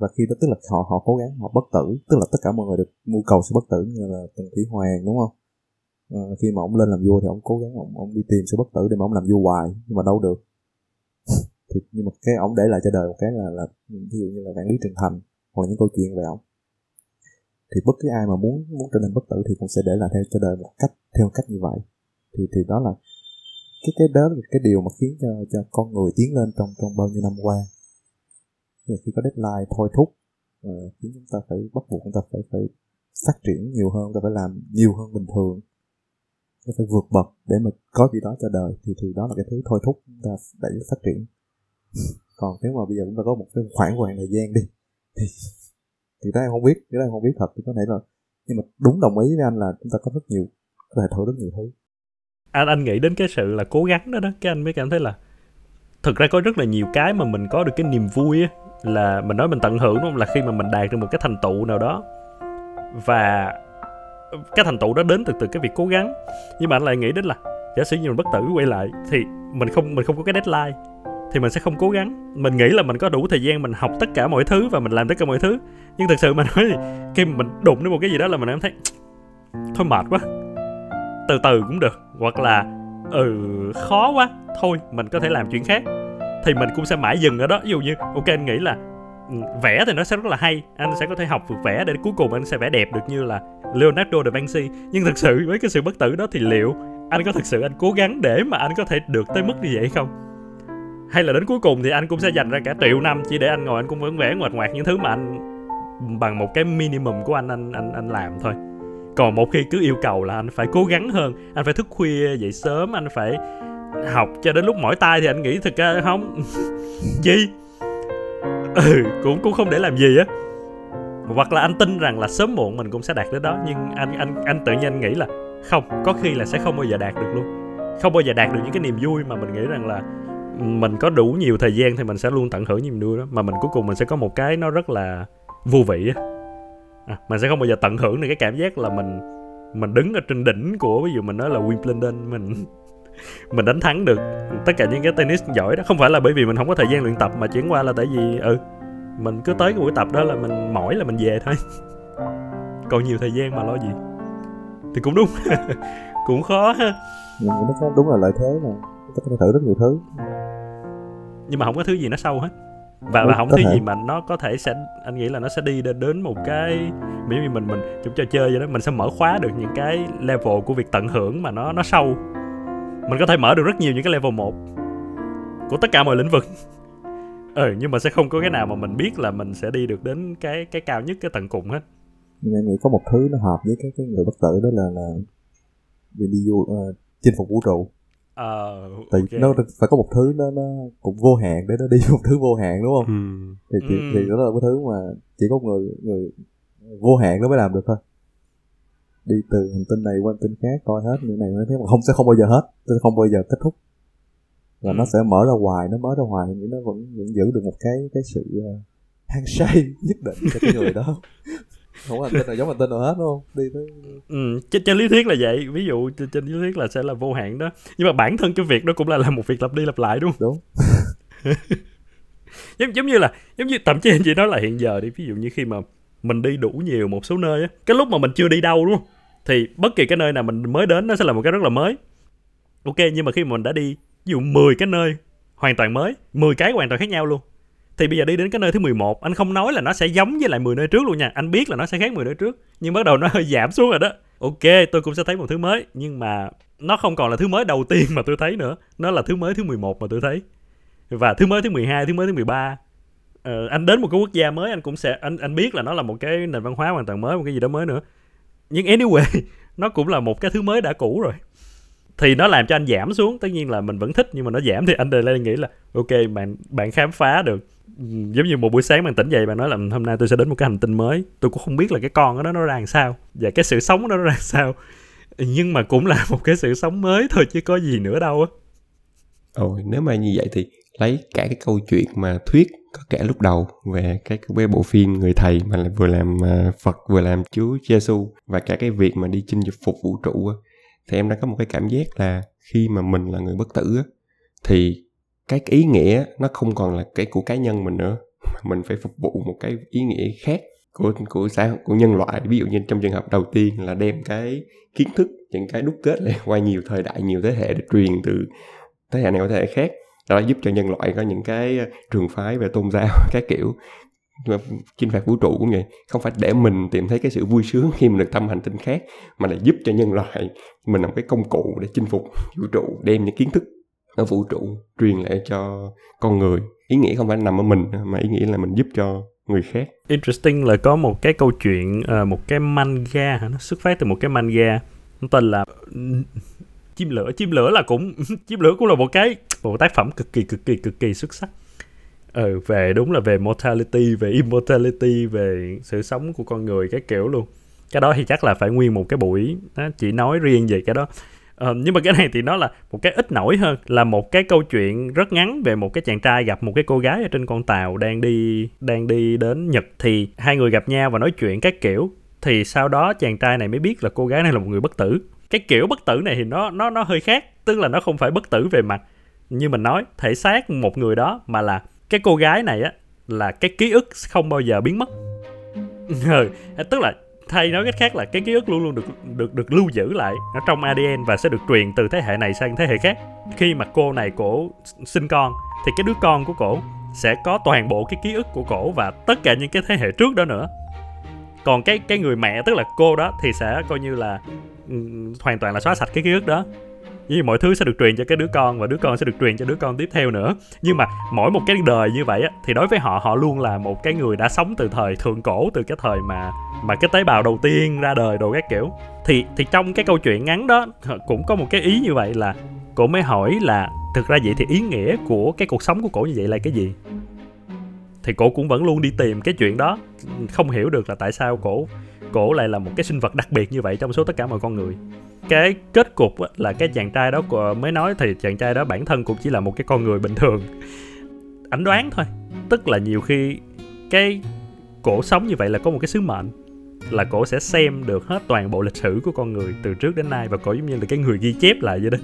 Và khi đó tức là họ họ cố gắng họ bất tử tức là tất cả mọi người được mưu cầu sự bất tử như là tần thủy hoàng đúng không? À, khi mà ông lên làm vua thì ông cố gắng ông ông đi tìm sự bất tử để mà ông làm vua hoài nhưng mà đâu được. Thì nhưng mà cái ông để lại cho đời một cái là là ví dụ như là vạn lý trường thành hoặc là những câu chuyện về ông thì bất cứ ai mà muốn muốn trở nên bất tử thì cũng sẽ để lại theo cho đời một cách theo cách như vậy. Thì thì đó là cái cái đó là cái điều mà khiến cho cho con người tiến lên trong trong bao nhiêu năm qua. Thì khi có deadline thôi thúc uh, khiến chúng ta phải bắt buộc chúng ta phải phải phát triển nhiều hơn chúng ta phải làm nhiều hơn bình thường ta phải vượt bậc để mà có gì đó cho đời, thì thì đó là cái thứ thôi thúc chúng ta đẩy phát triển. Còn nếu mà bây giờ chúng ta có một cái khoảng khoảng thời gian đi, thì thì ta em không biết, cái đó em không biết thật, thì có thể là, nhưng mà đúng đồng ý với anh là chúng ta có rất nhiều, có thể thử rất nhiều thứ. Anh anh nghĩ đến cái sự là cố gắng đó đó, cái anh mới cảm thấy là thực ra có rất là nhiều cái mà mình có được cái niềm vui á, là mình nói mình tận hưởng, đúng không? Là khi mà mình đạt được một cái thành tựu nào đó. Và cái thành tựu đó đến từ từ cái việc cố gắng. Nhưng mà anh lại nghĩ đến là, giả sử như mình bất tử quay lại thì mình không mình không có cái deadline, thì mình sẽ không cố gắng. Mình nghĩ là mình có đủ thời gian mình học tất cả mọi thứ và mình làm tất cả mọi thứ. Nhưng thực sự mà nói thì khi mình đụng đến một cái gì đó là mình cảm thấy, thôi mệt quá. Từ từ cũng được. Hoặc là ừ khó quá. Thôi, mình có thể làm chuyện khác. Thì mình cũng sẽ mãi dừng ở đó. Ví dụ như, ok, anh nghĩ là ừ, vẽ thì nó sẽ rất là hay. Anh sẽ có thể học được vẽ để cuối cùng anh sẽ vẽ đẹp được như là Leonardo da Vinci. Nhưng thực sự, với cái sự bất tử đó thì liệu anh có thực sự anh cố gắng để mà anh có thể được tới mức như vậy không? Hay là đến cuối cùng thì anh cũng sẽ dành ra cả triệu năm chỉ để anh ngồi, anh cũng vẫn vẽ ngoạch ngoạc những thứ mà anh bằng một cái minimum của anh anh anh anh làm thôi. Còn một khi cứ yêu cầu là anh phải cố gắng hơn, anh phải thức khuya dậy sớm, anh phải học cho đến lúc mỏi tay thì anh nghĩ thực ra không. Chi ừ cũng cũng không để làm gì á hoặc là anh tin rằng là sớm muộn mình cũng sẽ đạt đến đó nhưng anh anh anh tự nhiên anh nghĩ là không có khi là sẽ không bao giờ đạt được luôn. Không bao giờ đạt được những cái niềm vui mà mình nghĩ rằng là mình có đủ nhiều thời gian thì mình sẽ luôn tận hưởng niềm vui đó. Mà mình cuối cùng mình sẽ có một cái nó rất là vô vị á. À, mình sẽ không bao giờ tận hưởng được cái cảm giác là mình mình đứng ở trên đỉnh của ví dụ mình nói là Wimbledon mình mình đánh thắng được tất cả những cái tennis giỏi đó. Không phải là bởi vì mình không có thời gian luyện tập mà chuyển qua là tại vì ừ mình cứ tới cái buổi tập đó là mình mỏi là mình về thôi. Còn nhiều thời gian mà lo gì? Thì cũng đúng. Cũng khó ha. Nó có đúng là lợi thế mà. Có thể thử rất nhiều thứ. Nhưng mà không có thứ gì nó sâu hết. Và và không thứ gì mà nó có thể sẽ anh nghĩ là nó sẽ đi đến một cái nếu như mình mình chúng trò chơi vậy đó mình sẽ mở khóa được những cái level của việc tận hưởng mà nó nó sâu. Mình có thể mở được rất nhiều những cái level 1 của tất cả mọi lĩnh vực ừ nhưng mà sẽ không có cái nào mà mình biết là mình sẽ đi được đến cái cái cao nhất cái tận cùng hết nhưng em nghĩ có một thứ nó hợp với cái cái người bất tử đó là là du uh, chinh phục vũ trụ Ờ, Tại ok. nó phải có một thứ nó nó cũng vô hạn để nó đi một thứ vô hạn đúng không? Ừ. Thì thì, Ừ. thì đó là cái thứ mà chỉ có người người vô hạn nó mới làm được thôi. Đi từ hành tinh này qua hành tinh khác coi hết như này thế mà không sẽ không bao giờ hết, sẽ không bao giờ kết thúc. Nó Ừ. sẽ mở ra hoài, nó mở ra hoài nhưng nó vẫn vẫn giữ được một cái cái sự uh, hăng say nhất định cho cái người đó. không có hành tinh nào giống hành tinh nào hết đúng không? Đi tới Ừ, trên, trên lý thuyết là vậy ví dụ trên, trên lý thuyết là sẽ là vô hạn đó nhưng mà bản thân cái việc đó cũng là làm một việc lặp đi lặp lại đúng không đúng. giống giống như là giống như thậm chí anh chị nói là hiện giờ đi ví dụ như khi mà mình đi đủ nhiều một số nơi á cái lúc mà mình chưa đi đâu đúng không thì bất kỳ cái nơi nào mình mới đến nó sẽ là một cái rất là mới ok nhưng mà khi mà mình đã đi ví dụ 10 cái nơi hoàn toàn mới 10 cái hoàn toàn khác nhau luôn. Thì bây giờ đi đến cái nơi thứ 11 anh không nói là nó sẽ giống với lại 10 nơi trước luôn nha. Anh biết là nó sẽ khác 10 nơi trước nhưng bắt đầu nó hơi giảm xuống rồi đó. Ok tôi cũng sẽ thấy một thứ mới nhưng mà nó không còn là thứ mới đầu tiên mà tôi thấy nữa. Nó là thứ mới thứ 11 mà tôi thấy. Và thứ mới thứ 12, thứ mới thứ 13 ờ, anh đến một cái quốc gia mới anh cũng sẽ anh anh biết là nó là một cái nền văn hóa hoàn toàn mới một cái gì đó mới nữa. Nhưng anyway nó cũng là một cái thứ mới đã cũ rồi thì nó làm cho anh giảm xuống. Tất nhiên là mình vẫn thích nhưng mà nó giảm thì anh lại nghĩ là ok bạn bạn khám phá được giống như một buổi sáng bạn tỉnh dậy bạn nói là hôm nay tôi sẽ đến một cái hành tinh mới. Tôi cũng không biết là cái con đó nó ra làm sao và cái sự sống đó nó ra làm sao. Nhưng mà cũng là một cái sự sống mới thôi chứ có gì nữa đâu á. Ồ, nếu mà như vậy thì lấy cả cái câu chuyện mà thuyết có kể lúc đầu về cái cái bộ phim người thầy mà là vừa làm à, Phật vừa làm Chúa Giêsu và cả cái việc mà đi chinh phục vũ trụ á, thì em đang có một cái cảm giác là khi mà mình là người bất tử á, thì cái ý nghĩa nó không còn là cái của cá nhân mình nữa. Mà mình phải phục vụ một cái ý nghĩa khác của của xã của nhân loại. Ví dụ như trong trường hợp đầu tiên là đem cái kiến thức những cái đúc kết lại qua nhiều thời đại nhiều thế hệ để truyền từ thế hệ này qua thế hệ khác. Đó giúp cho nhân loại có những cái trường phái về tôn giáo các kiểu chinh phạt vũ trụ cũng vậy. Không phải để mình tìm thấy cái sự vui sướng khi mình được thăm hành tinh khác, mà là giúp cho nhân loại mình làm cái công cụ để chinh phục vũ trụ, đem những kiến thức ở vũ trụ truyền lại cho con người. Ý nghĩa không phải nằm ở mình, mà ý nghĩa là mình giúp cho người khác. Interesting là có một cái câu chuyện ờ, một cái manga nó xuất phát từ một cái manga, nó tên là chim lửa. Chim lửa là cũng, chim lửa cũng là một cái, một tác phẩm cực kỳ cực kỳ cực kỳ xuất sắc ừ về đúng là về mortality về immortality về sự sống của con người cái kiểu luôn. Cái đó thì chắc là phải nguyên một cái buổi nó chỉ nói riêng về cái đó. Ờ, nhưng mà cái này thì nó là một cái ít nổi hơn là một cái câu chuyện rất ngắn về một cái chàng trai gặp một cái cô gái ở trên con tàu đang đi đang đi đến Nhật. Thì hai người gặp nhau và nói chuyện các kiểu. Thì sau đó chàng trai này mới biết là cô gái này là một người bất tử. Cái kiểu bất tử này thì nó nó nó hơi khác tức là nó không phải bất tử về mặt như mình nói thể xác một người đó mà là cái cô gái này á là cái ký ức không bao giờ biến mất ừ, tức là thay nói cách khác là cái ký ức luôn luôn được được được lưu giữ lại ở trong ADN và sẽ được truyền từ thế hệ này sang thế hệ khác. Khi mà cô này cổ sinh con thì cái đứa con của cổ sẽ có toàn bộ cái ký ức của cổ và tất cả những cái thế hệ trước đó nữa. Còn cái cái người mẹ tức là cô đó thì sẽ coi như là ừ, hoàn toàn là xóa sạch cái ký ức đó vì mọi thứ sẽ được truyền cho cái đứa con và đứa con sẽ được truyền cho đứa con tiếp theo nữa. Nhưng mà mỗi một cái đời như vậy á, thì đối với họ họ luôn là một cái người đã sống từ thời thượng cổ, từ cái thời mà mà cái tế bào đầu tiên ra đời đồ các kiểu. Thì thì trong cái câu chuyện ngắn đó cũng có một cái ý như vậy là cổ mới hỏi là thực ra vậy thì ý nghĩa của cái cuộc sống của cổ như vậy là cái gì? Thì cổ cũng vẫn luôn đi tìm cái chuyện đó, không hiểu được là tại sao cổ cổ lại là một cái sinh vật đặc biệt như vậy trong số tất cả mọi con người cái kết cục là cái chàng trai đó mới nói thì chàng trai đó bản thân cũng chỉ là một cái con người bình thường. Ảnh đoán thôi, tức là nhiều khi cái cổ sống như vậy là có một cái sứ mệnh, là cổ sẽ xem được hết toàn bộ lịch sử của con người từ trước đến nay và cổ giống như là cái người ghi chép lại vậy đó.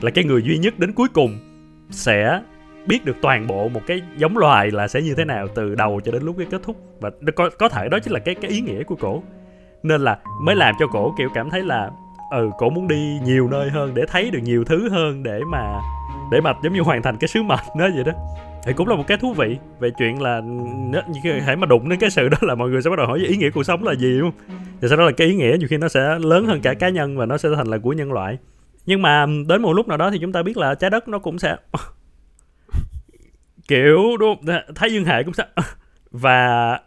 Là cái người duy nhất đến cuối cùng sẽ biết được toàn bộ một cái giống loài là sẽ như thế nào từ đầu cho đến lúc cái kết thúc. Và có có thể đó chính là cái cái ý nghĩa của cổ. Nên là mới làm cho cổ kiểu cảm thấy là ừ cổ muốn đi nhiều nơi hơn, để thấy được nhiều thứ hơn, để mà để mà giống như hoàn thành cái sứ mệnh đó vậy đó. Thì cũng là một cái thú vị về chuyện là như hãy mà đụng đến cái sự đó là mọi người sẽ bắt đầu hỏi ý nghĩa cuộc sống là gì, đúng không? Thì sau đó là cái ý nghĩa nhiều khi nó sẽ lớn hơn cả cá nhân và nó sẽ thành là của nhân loại. Nhưng mà đến một lúc nào đó thì chúng ta biết là trái đất nó cũng sẽ kiểu, đúng không? thái dương hệ cũng sẽ và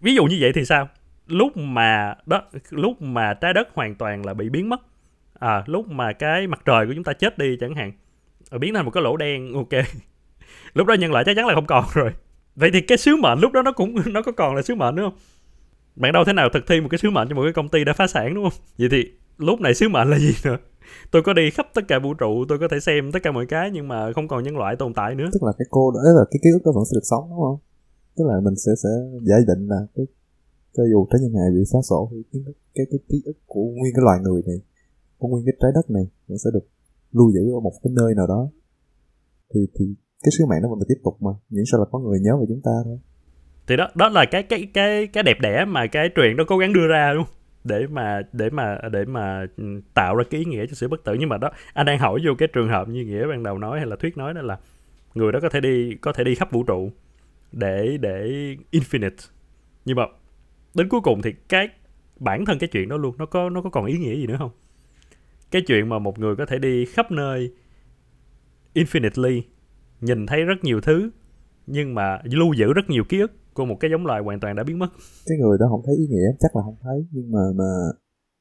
ví dụ như vậy thì sao? Lúc mà đó, lúc mà trái đất hoàn toàn là bị biến mất. À lúc mà cái mặt trời của chúng ta chết đi chẳng hạn ờ, biến thành một cái lỗ đen, ok. Lúc đó nhân loại chắc chắn là không còn rồi. Vậy thì cái sứ mệnh lúc đó nó cũng, nó có còn là sứ mệnh nữa không? Bạn đâu thế nào thực thi một cái sứ mệnh cho một cái công ty đã phá sản, đúng không? Vậy thì lúc này sứ mệnh là gì nữa? Tôi có đi khắp tất cả vũ trụ, tôi có thể xem tất cả mọi cái nhưng mà không còn nhân loại tồn tại nữa. Tức là cái cô đó là cái ký ức đó vẫn sẽ được sống, đúng không? Tức là mình sẽ sẽ giải định là cái cho dù trái nhân ngày bị xóa sổ, thì cái cái cái ký ức của nguyên cái loài người này, của nguyên cái trái đất này vẫn sẽ được lưu giữ ở một cái nơi nào đó. Thì thì cái sứ mạng nó vẫn được tiếp tục mà, miễn sao là có người nhớ về chúng ta thôi. Thì đó đó là cái cái cái cái đẹp đẽ mà cái truyện nó cố gắng đưa ra luôn để mà để mà để mà ừ, tạo ra cái ý nghĩa cho sự bất tử. Nhưng mà đó, anh đang hỏi vô cái trường hợp như nghĩa ban đầu nói hay là thuyết nói đó là người đó có thể đi, có thể đi khắp vũ trụ để để infinite. Nhưng mà đến cuối cùng thì cái bản thân cái chuyện đó luôn nó có nó có còn ý nghĩa gì nữa không? Cái chuyện mà một người có thể đi khắp nơi infinitely nhìn thấy rất nhiều thứ nhưng mà lưu giữ rất nhiều ký ức của một cái giống loài hoàn toàn đã biến mất. Cái người đó không thấy ý nghĩa chắc là không thấy nhưng mà mà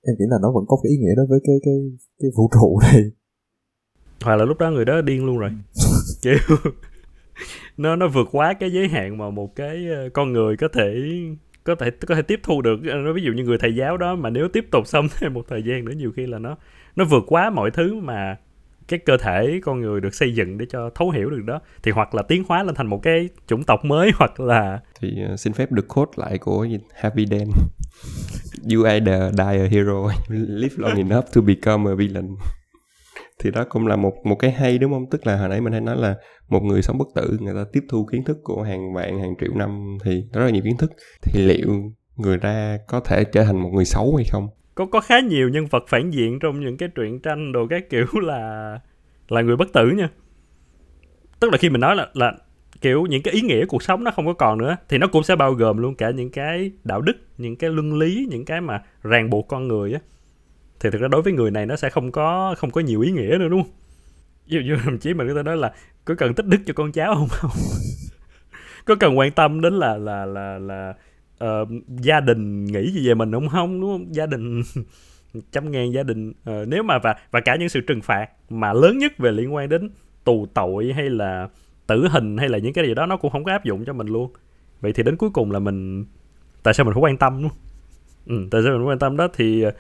em nghĩ là nó vẫn có cái ý nghĩa đối với cái cái cái vũ trụ này. Hoặc là lúc đó người đó điên luôn rồi. Kiểu nó nó vượt quá cái giới hạn mà một cái ờ, con người có thể có thể có thể tiếp thu được. Nó ví dụ như người thầy giáo đó mà nếu tiếp tục xong thêm một thời gian nữa nhiều khi là nó nó vượt quá mọi thứ mà cái cơ thể con người được xây dựng để cho thấu hiểu được đó. Thì hoặc là tiến hóa lên thành một cái chủng tộc mới hoặc là thì uh, xin phép được quote lại của Happy Dan you either die a hero. Live long enough to become a villain thì đó cũng là một một cái hay, đúng không? Tức là hồi nãy mình hay nói là một người sống bất tử, người ta tiếp thu kiến thức của hàng vạn, hàng triệu năm thì rất là nhiều kiến thức. Thì liệu người ta có thể trở thành một người xấu hay không? Có có khá nhiều nhân vật phản diện trong những cái truyện tranh đồ các kiểu là là người bất tử nha. Tức là khi mình nói là là kiểu những cái ý nghĩa cuộc sống nó không có còn nữa, thì nó cũng sẽ bao gồm luôn cả những cái đạo đức, những cái luân lý, những cái mà ràng buộc con người á thì thực ra đối với người này nó sẽ không có không có nhiều ý nghĩa nữa đúng không? Ví dụ thậm chí mình có thể nói là có cần tích đức cho con cháu không? Không. Có cần quan tâm đến là là là là uh, gia đình nghĩ gì về mình không? Không đúng không? Gia đình trăm ngàn gia đình. Uh, nếu mà và và cả những sự trừng phạt mà lớn nhất về liên quan đến tù tội hay là tử hình hay là những cái gì đó nó cũng không có áp dụng cho mình luôn. Vậy thì đến cuối cùng là mình tại sao mình không quan tâm luôn ừ, tại sao mình không quan tâm đó? Thì ờ,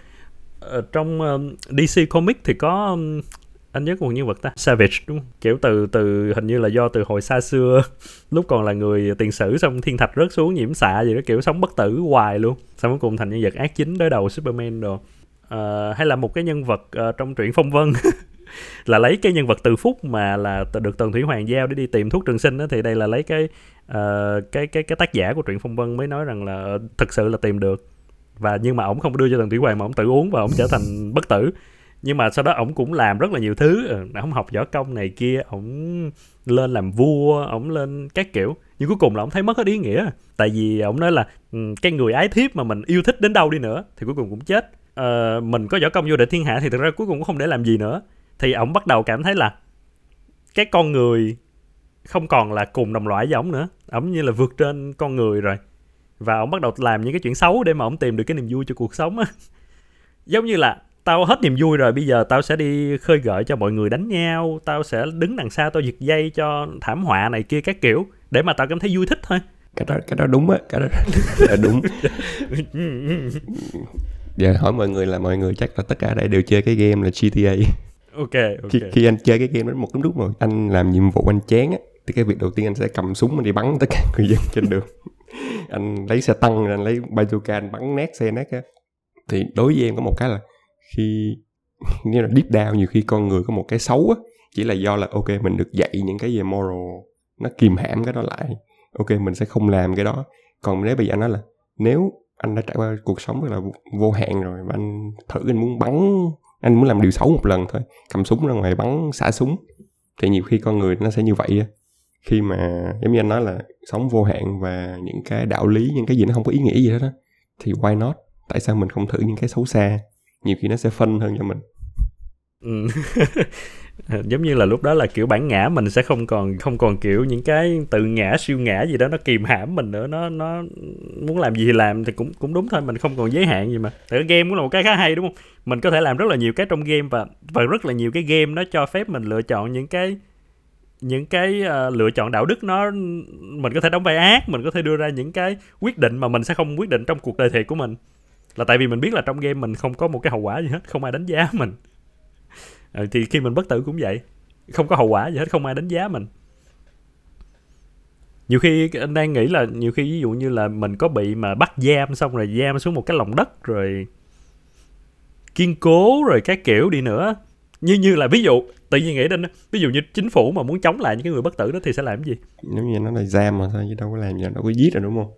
Ờ, trong ờ, uh, DC Comics thì có um, anh nhớ một nhân vật ta? Savage đúng không? kiểu từ từ hình như là do từ hồi xa xưa lúc còn là người tiền sử xong thiên thạch rớt xuống nhiễm xạ gì đó kiểu sống bất tử hoài luôn. Xong cuối cùng thành nhân vật ác chính đối đầu Superman rồi uh, ờ, hay là một cái nhân vật uh, trong truyện phong vân. Là lấy cái nhân vật từ phúc mà là được tần thủy hoàng giao để đi tìm thuốc trường sinh đó thì đây là lấy cái uh, cái cái cái tác giả của truyện phong vân mới nói rằng là thực sự là tìm được và nhưng mà ổng không đưa cho tần thủy hoàng mà ổng tự uống và ổng trở thành bất tử. Nhưng mà sau đó ổng cũng làm rất là nhiều thứ. Ừ, ổng học võ công này kia ổng lên làm vua ổng lên các kiểu. Nhưng cuối cùng là ổng thấy mất hết ý nghĩa. Tại vì ổng nói là ừ, cái người ái thiếp mà mình yêu thích đến đâu đi nữa thì cuối cùng cũng chết. Ờ, mình có võ công vô địch thiên hạ thì thực ra cuối cùng cũng không để làm gì nữa. Thì ổng bắt đầu cảm thấy là cái con người không còn là cùng đồng loại với ổng nữa. Ổng như là vượt trên con người rồi và ổng bắt đầu làm những cái chuyện xấu để mà ổng tìm được cái niềm vui cho cuộc sống á. Giống như là tao hết niềm vui rồi bây giờ tao sẽ đi khơi gợi cho mọi người đánh nhau tao sẽ đứng đằng sau tao giật dây cho thảm họa này kia các kiểu để mà tao cảm thấy vui thích thôi. Cái đó cái đó đúng á cái đó là đúng. Giờ hỏi mọi người là mọi người chắc là tất cả đây đều chơi cái game là GTA ok, okay. Khi, khi anh chơi cái game đó một cái lúc mà anh làm nhiệm vụ anh chán á thì cái việc đầu tiên anh sẽ cầm súng anh đi bắn tất cả người dân trên đường anh lấy xe tăng rồi anh lấy bazooka, anh bắn nát xe nát á. Thì đối với em có một cái là khi như là deep down nhiều khi con người có một cái xấu á, chỉ là do là, ok, mình được dạy những cái về moral, nó kìm hãm cái đó lại. Ok, mình sẽ không làm cái đó. Còn nếu bây giờ anh nói là, nếu anh đã trải qua cuộc sống rất là vô hạn rồi và anh thử, anh muốn bắn, anh muốn làm điều xấu một lần thôi, cầm súng ra ngoài bắn, xả súng, thì nhiều khi con người nó sẽ như vậy á khi mà, giống như anh nói là sống vô hạn và những cái đạo lý, những cái gì nó không có ý nghĩa gì hết á, thì why not? Tại sao mình không thử những cái xấu xa? Nhiều khi nó sẽ phân hơn cho mình. Ừ. À, giống như là lúc đó là kiểu bản ngã mình sẽ không còn không còn kiểu những cái tự ngã, siêu ngã gì đó nó kìm hãm mình nữa. Nó nó muốn làm gì thì làm thì cũng cũng đúng thôi, mình không còn giới hạn gì mà. Tại game cũng là một cái khá hay, đúng không? Mình có thể làm rất là nhiều cái trong game và và rất là nhiều cái game nó cho phép mình lựa chọn những cái những cái uh, lựa chọn đạo đức nó mình có thể đóng vai ác mình có thể đưa ra những cái quyết định mà mình sẽ không quyết định trong cuộc đời thiệt của mình. Là tại vì mình biết là trong game mình không có một cái hậu quả gì hết không ai đánh giá mình. Ừ, thì khi mình bất tử cũng vậy. Không có hậu quả gì hết không ai đánh giá mình. Nhiều khi anh đang nghĩ là nhiều khi ví dụ như là mình có bị mà bắt giam xong rồi giam xuống một cái lòng đất rồi kiên cố rồi các kiểu đi nữa. Như như là ví dụ tự nhiên nghĩ đến ví dụ như chính phủ mà muốn chống lại những cái người bất tử đó thì sẽ làm gì? Nếu như nó là giam mà thôi chứ đâu có làm gì đâu có giết rồi đúng không?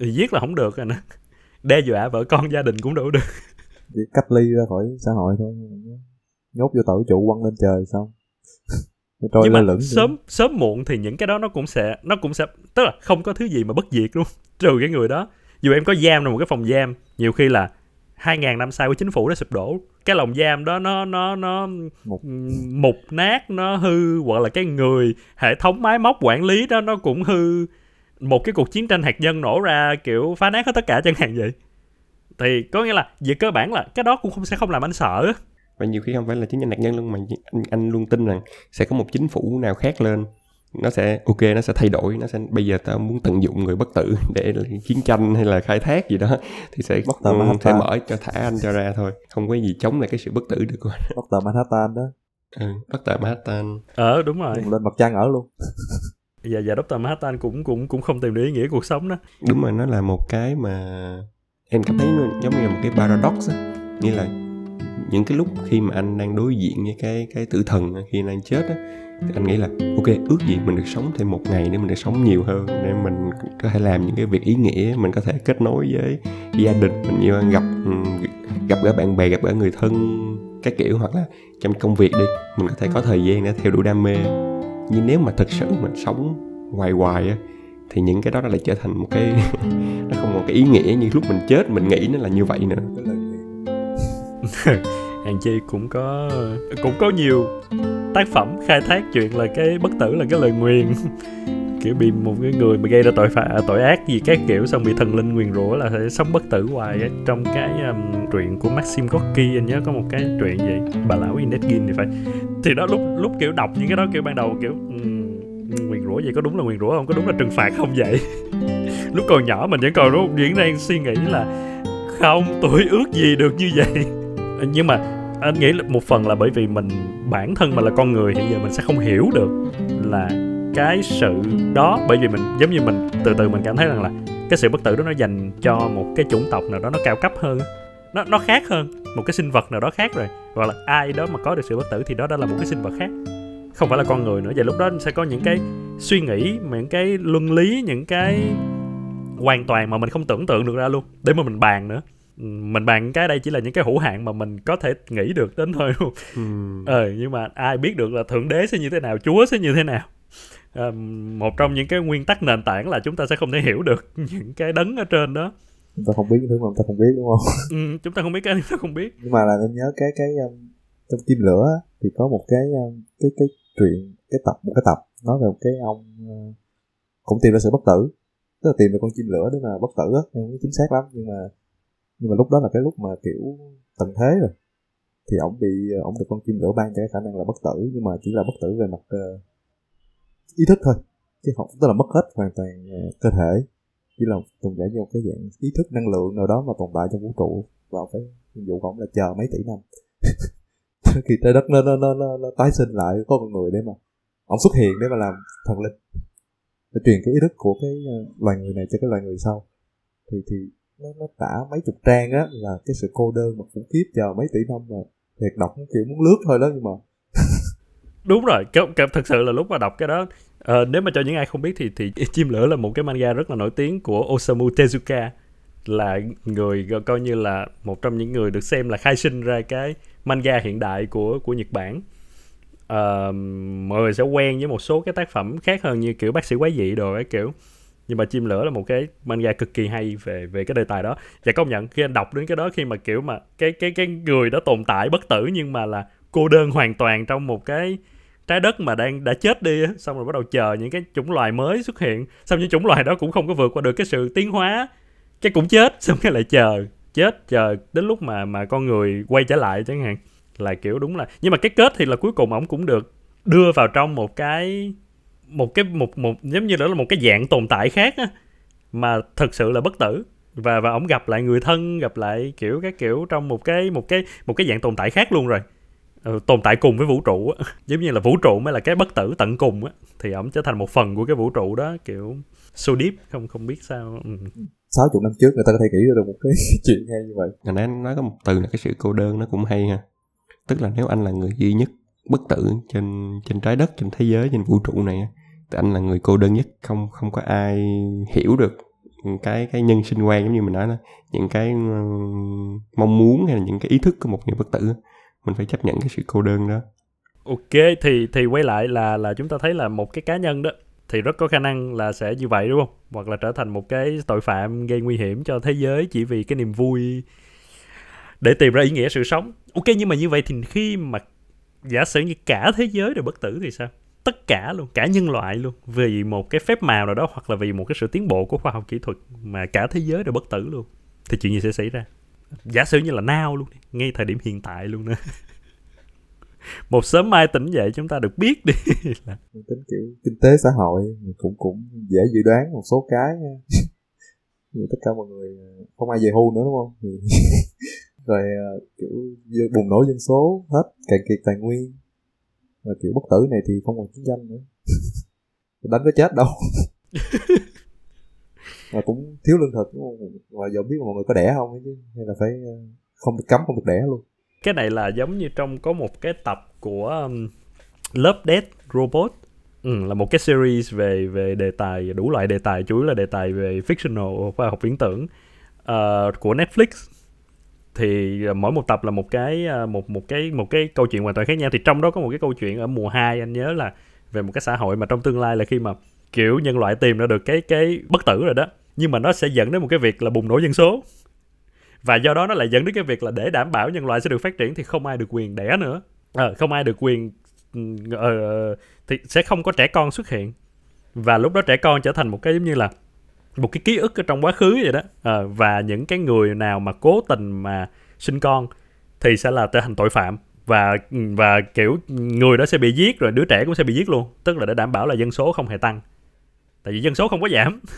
Thì giết là không được rồi nè. Đe dọa vợ con gia đình cũng đủ được. Chỉ cách ly ra khỏi xã hội thôi nhốt vô tổ trụ quăng lên trời xong. Trôi nhưng mà lửng sớm đi. sớm muộn thì những cái đó nó cũng sẽ nó cũng sẽ tức là không có thứ gì mà bất diệt luôn trừ cái người đó. Dù em có giam trong một cái phòng giam nhiều khi là hai ngàn năm sau của chính phủ nó sụp đổ cái lồng giam đó nó nó nó mục. mục nát nó hư hoặc là cái người hệ thống máy móc quản lý đó nó cũng hư. Một cái cuộc chiến tranh hạt nhân nổ ra kiểu phá nát hết tất cả chẳng hạn vậy. Thì có nghĩa là về cơ bản là cái đó cũng không sẽ không làm anh sợ. Và nhiều khi không phải là chiến tranh hạt nhân luôn mà anh, anh luôn tin rằng sẽ có một chính phủ nào khác lên nó sẽ ok nó sẽ thay đổi nó sẽ bây giờ tao muốn tận dụng người bất tử để chiến tranh hay là khai thác gì đó thì sẽ bất tử um, sẽ mở cho thả anh cho ra thôi. Không có gì chống lại cái sự bất tử được rồi. Bất tử Manhattan đó. Ừ, bất tử Manhattan. Ờ đúng rồi. Lên mặt trăng ở luôn. Và và Dr. Manhattan cũng cũng cũng không tìm được ý nghĩa cuộc sống đó. Đúng rồi nó là một cái mà em cảm thấy nó giống như là một cái paradox á. Như là những cái lúc khi mà anh đang đối diện với cái cái tử thần khi anh đang chết á thì anh nghĩ là ok ước gì mình được sống thêm một ngày để mình được sống nhiều hơn để mình có thể làm những cái việc ý nghĩa mình có thể kết nối với gia đình mình nhiều hơn gặp gặp gỡ bạn bè gặp gỡ người thân các kiểu hoặc là trong công việc đi mình có thể có thời gian để theo đuổi đam mê. Nhưng nếu mà thực sự mình sống hoài hoài á thì những cái đó nó lại trở thành một cái nó không còn cái ý nghĩa như lúc mình chết mình nghĩ nó là như vậy nữa hàng chi cũng có cũng có nhiều tác phẩm khai thác chuyện là cái bất tử là cái lời nguyền. Kiểu bị một cái người mà gây ra tội phạm à, tội ác gì các kiểu xong bị thần linh nguyền rủa là sống bất tử hoài ấy. trong cái um, truyện của Maxim Gorky anh nhớ có một cái truyện gì? Bà lão Inetgin thì phải. Thì đó lúc lúc kiểu đọc những cái đó kiểu ban đầu kiểu um, nguyền rủa vậy có đúng là nguyền rủa không? Có đúng là trừng phạt không vậy? Lúc còn nhỏ mình vẫn còn lúc diễn đang suy nghĩ là không tôi ước gì được như vậy nhưng mà anh nghĩ là một phần là bởi vì mình, bản thân mà là con người hiện giờ mình sẽ không hiểu được là cái sự đó. Bởi vì mình, giống như mình, từ từ mình cảm thấy rằng là cái sự bất tử đó nó dành cho một cái chủng tộc nào đó nó cao cấp hơn nó nó khác hơn, một cái sinh vật nào đó khác rồi. Hoặc là ai đó mà có được sự bất tử thì đó đã là một cái sinh vật khác. Không phải là con người nữa. Và lúc đó sẽ có những cái suy nghĩ, những cái luân lý, những cái hoàn toàn mà mình không tưởng tượng được ra luôn. Để mà mình bàn nữa mình bàn cái đây chỉ là những cái hữu hạn mà mình có thể nghĩ được đến thôi. Luôn ừ. ờ nhưng mà ai biết được là thượng đế sẽ như thế nào chúa sẽ như thế nào. À, một trong những cái nguyên tắc nền tảng là chúng ta sẽ không thể hiểu được những cái đấng ở trên đó. Chúng ta không biết thứ mà chúng ta không biết đúng không? Ừ, chúng ta không biết cái chúng ta không biết. Nhưng mà là em nhớ cái cái um, trong chim lửa thì có một cái um, cái cái truyện cái tập một cái tập nói về một cái ông uh, cũng tìm ra sự bất tử. Tức là tìm được con chim lửa để mà bất tử á em không chính xác lắm nhưng mà nhưng mà lúc đó là cái lúc mà kiểu tận thế rồi. Thì ổng bị ờ, ổng được con chim lửa ban cho cái khả năng là bất tử nhưng mà chỉ là bất tử về mặt uh, ý thức thôi. Chứ không tức là mất hết hoàn toàn uh, cơ thể. Chỉ là tồn tại như một cái dạng ý thức năng lượng nào đó mà tồn tại trong vũ trụ. Và cái phải nhiệm vụ của ổng là chờ mấy tỷ năm. Khi trái đất nó nó, nó nó nó tái sinh lại có con người để mà ông xuất hiện để mà làm thần linh. Để truyền cái ý thức của cái loài người này cho cái loài người sau. Thì thì nó nó tả mấy chục trang á là cái sự cô đơn mà khủng khiếp chờ mấy tỷ năm mà thiệt đọc kiểu muốn lướt thôi đó nhưng mà đúng rồi cái, cái, thật sự là lúc mà đọc cái đó uh, nếu mà cho những ai không biết thì thì chim lửa là một cái manga rất là nổi tiếng của Osamu Tezuka là người coi như là một trong những người được xem là khai sinh ra cái manga hiện đại của của Nhật Bản. Uh, mọi người sẽ quen với một số cái tác phẩm khác hơn như kiểu bác sĩ quái dị đồ ấy kiểu nhưng mà chim lửa là một cái manga cực kỳ hay về về cái đề tài đó. Và công nhận, khi anh đọc đến cái đó, khi mà kiểu mà cái cái cái người đó tồn tại bất tử nhưng mà là cô đơn hoàn toàn trong một cái, trái đất mà đang, đã chết đi xong rồi bắt đầu chờ những cái chủng loài mới xuất hiện. Xong những chủng loài đó cũng không có vượt qua được cái sự tiến hóa, cái cũng chết, xong cái lại chờ, chết, chờ đến lúc mà mà con người quay trở lại chẳng hạn. Là kiểu đúng là, nhưng mà cái kết thì là cuối cùng ổng cũng được đưa vào trong một cái một cái một một giống như đó là một cái dạng tồn tại khác á mà thật sự là bất tử. Và và ổng gặp lại người thân gặp lại kiểu cái kiểu trong một cái một cái một cái dạng tồn tại khác luôn rồi. Ừ, tồn tại cùng với vũ trụ á. Giống như là vũ trụ mới là cái bất tử tận cùng á thì ổng trở thành một phần của cái vũ trụ đó kiểu so deep không không biết sao ừ. sáu chục năm trước người ta có thể nghĩ được một cái chuyện hay như vậy. Anh ấy nói có một từ là cái sự cô đơn nó cũng hay ha. Tức là nếu anh là người duy nhất bất tử trên trên trái đất trên thế giới trên vũ trụ này anh là người cô đơn nhất, không không có ai hiểu được cái cái nhân sinh quan giống như mình nói đó. Những cái ừ, mong muốn hay là những cái ý thức của một người bất tử, mình phải chấp nhận cái sự cô đơn đó. Ok, thì thì quay lại là là chúng ta thấy là một cái cá nhân đó thì rất có khả năng là sẽ như vậy, đúng không? Hoặc là trở thành một cái tội phạm gây nguy hiểm cho thế giới chỉ vì cái niềm vui để tìm ra ý nghĩa sự sống. Ok, nhưng mà như vậy thì khi mà giả sử như cả thế giới đều bất tử thì sao? Tất cả luôn, cả nhân loại luôn, vì một cái phép màu nào đó hoặc là vì một cái sự tiến bộ của khoa học kỹ thuật mà cả thế giới đều bất tử luôn. Thì chuyện gì sẽ xảy ra? Giả sử như là nao luôn ngay thời điểm hiện tại luôn nữa một sớm mai tỉnh dậy chúng ta được biết đi. Là tính, kiểu, kinh tế xã hội cũng cũng dễ dự đoán một số cái như tất cả mọi người à, không ai về hưu nữa, đúng không? Thì rồi à, kiểu bùng nổ dân số hết, cạn kiệt tài nguyên và kiểu bất tử này thì không còn chiến tranh nữa. Đánh có chết đâu. Mà cũng thiếu lương thực đúng không? Và giờ biết mọi người có đẻ không chứ hay là phải ờ, không được cấm không được đẻ luôn. Cái này là giống như trong có một cái tập của um, Love Death Robot. Ừ, là một cái series về về đề tài đủ loại đề tài chủ yếu là đề tài về fictional khoa học viễn tưởng uh, của Netflix thì à, mỗi một tập là một cái à, một một cái một cái câu chuyện hoàn toàn khác nhau. Thì trong đó có một cái câu chuyện ở mùa 2 anh nhớ là về một cái xã hội mà trong tương lai là khi mà kiểu nhân loại tìm ra được cái cái bất tử rồi đó nhưng mà nó sẽ dẫn đến một cái việc là bùng nổ dân số. Và do đó nó lại dẫn đến cái việc là để đảm bảo nhân loại sẽ được phát triển thì không ai được quyền đẻ nữa. À, không ai được quyền uh, thì sẽ không có trẻ con xuất hiện. Và lúc đó trẻ con trở thành một cái giống như là một cái ký ức ở trong quá khứ vậy đó. À, và những cái người nào mà cố tình mà sinh con thì sẽ là trở thành tội phạm. Và và kiểu người đó sẽ bị giết rồi đứa trẻ cũng sẽ bị giết luôn. Tức là để đảm bảo là dân số không hề tăng. Tại vì dân số không có giảm.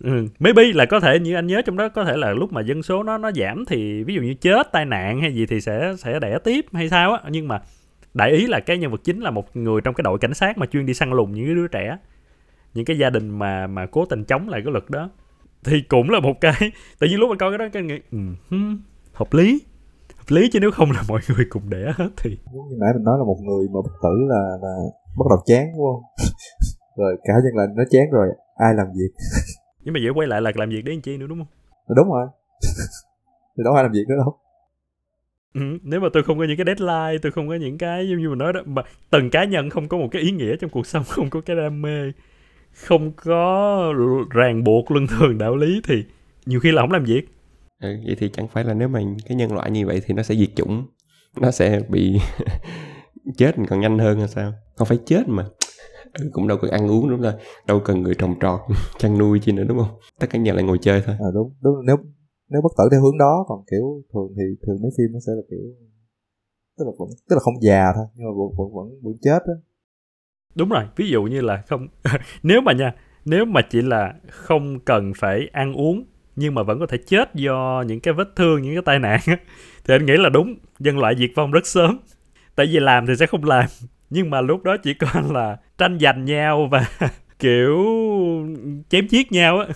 Ừ. maybe là có thể như anh nhớ trong đó có thể là lúc mà dân số nó nó giảm thì ví dụ như chết tai nạn hay gì thì sẽ sẽ đẻ tiếp hay sao á. Nhưng mà đại ý là cái nhân vật chính là một người trong cái đội cảnh sát mà chuyên đi săn lùng những đứa trẻ những cái gia đình mà mà cố tình chống lại cái luật đó. Thì cũng là một cái tự nhiên lúc mà coi cái đó cái nghĩ um, hợp lý hợp lý chứ nếu không là mọi người cùng đẻ hết thì. Giống như nãy mình nói là một người mà bất tử là là bắt đầu chán đúng không? Rồi cả nhân là nó chán rồi ai làm việc? Nhưng mà dễ quay lại là làm việc để làm chi nữa đúng không? Đúng rồi. Thì đâu ai làm việc nữa đâu. Ừ, nếu mà tôi không có những cái deadline tôi không có những cái giống như mình nói đó mà từng cá nhân không có một cái ý nghĩa trong cuộc sống không có cái đam mê không có ràng buộc luân thường đạo lý thì nhiều khi là không làm việc. Ừ, vậy thì chẳng phải là nếu mà cái nhân loại như vậy thì nó sẽ diệt chủng nó sẽ bị chết còn nhanh hơn hay sao? Không phải chết mà. Ừ, cũng đâu cần ăn uống đúng không đâu cần người trồng trọt chăn nuôi chi nữa đúng không? Tất cả nhà lại ngồi chơi thôi. À, đúng đúng nếu nếu bất tử theo hướng đó còn kiểu thường thì thường mấy phim nó sẽ là kiểu tức là vẫn tức là không già thôi nhưng mà vẫn vẫn vẫn, vẫn chết á đúng rồi, ví dụ như là không, nếu mà nha, nếu mà chỉ là không cần phải ăn uống nhưng mà vẫn có thể chết do những cái vết thương, những cái tai nạn thì anh nghĩ là đúng dân loại diệt vong rất sớm. Tại vì làm thì sẽ không làm, nhưng mà lúc đó chỉ còn là tranh giành nhau và kiểu chém giết nhau á.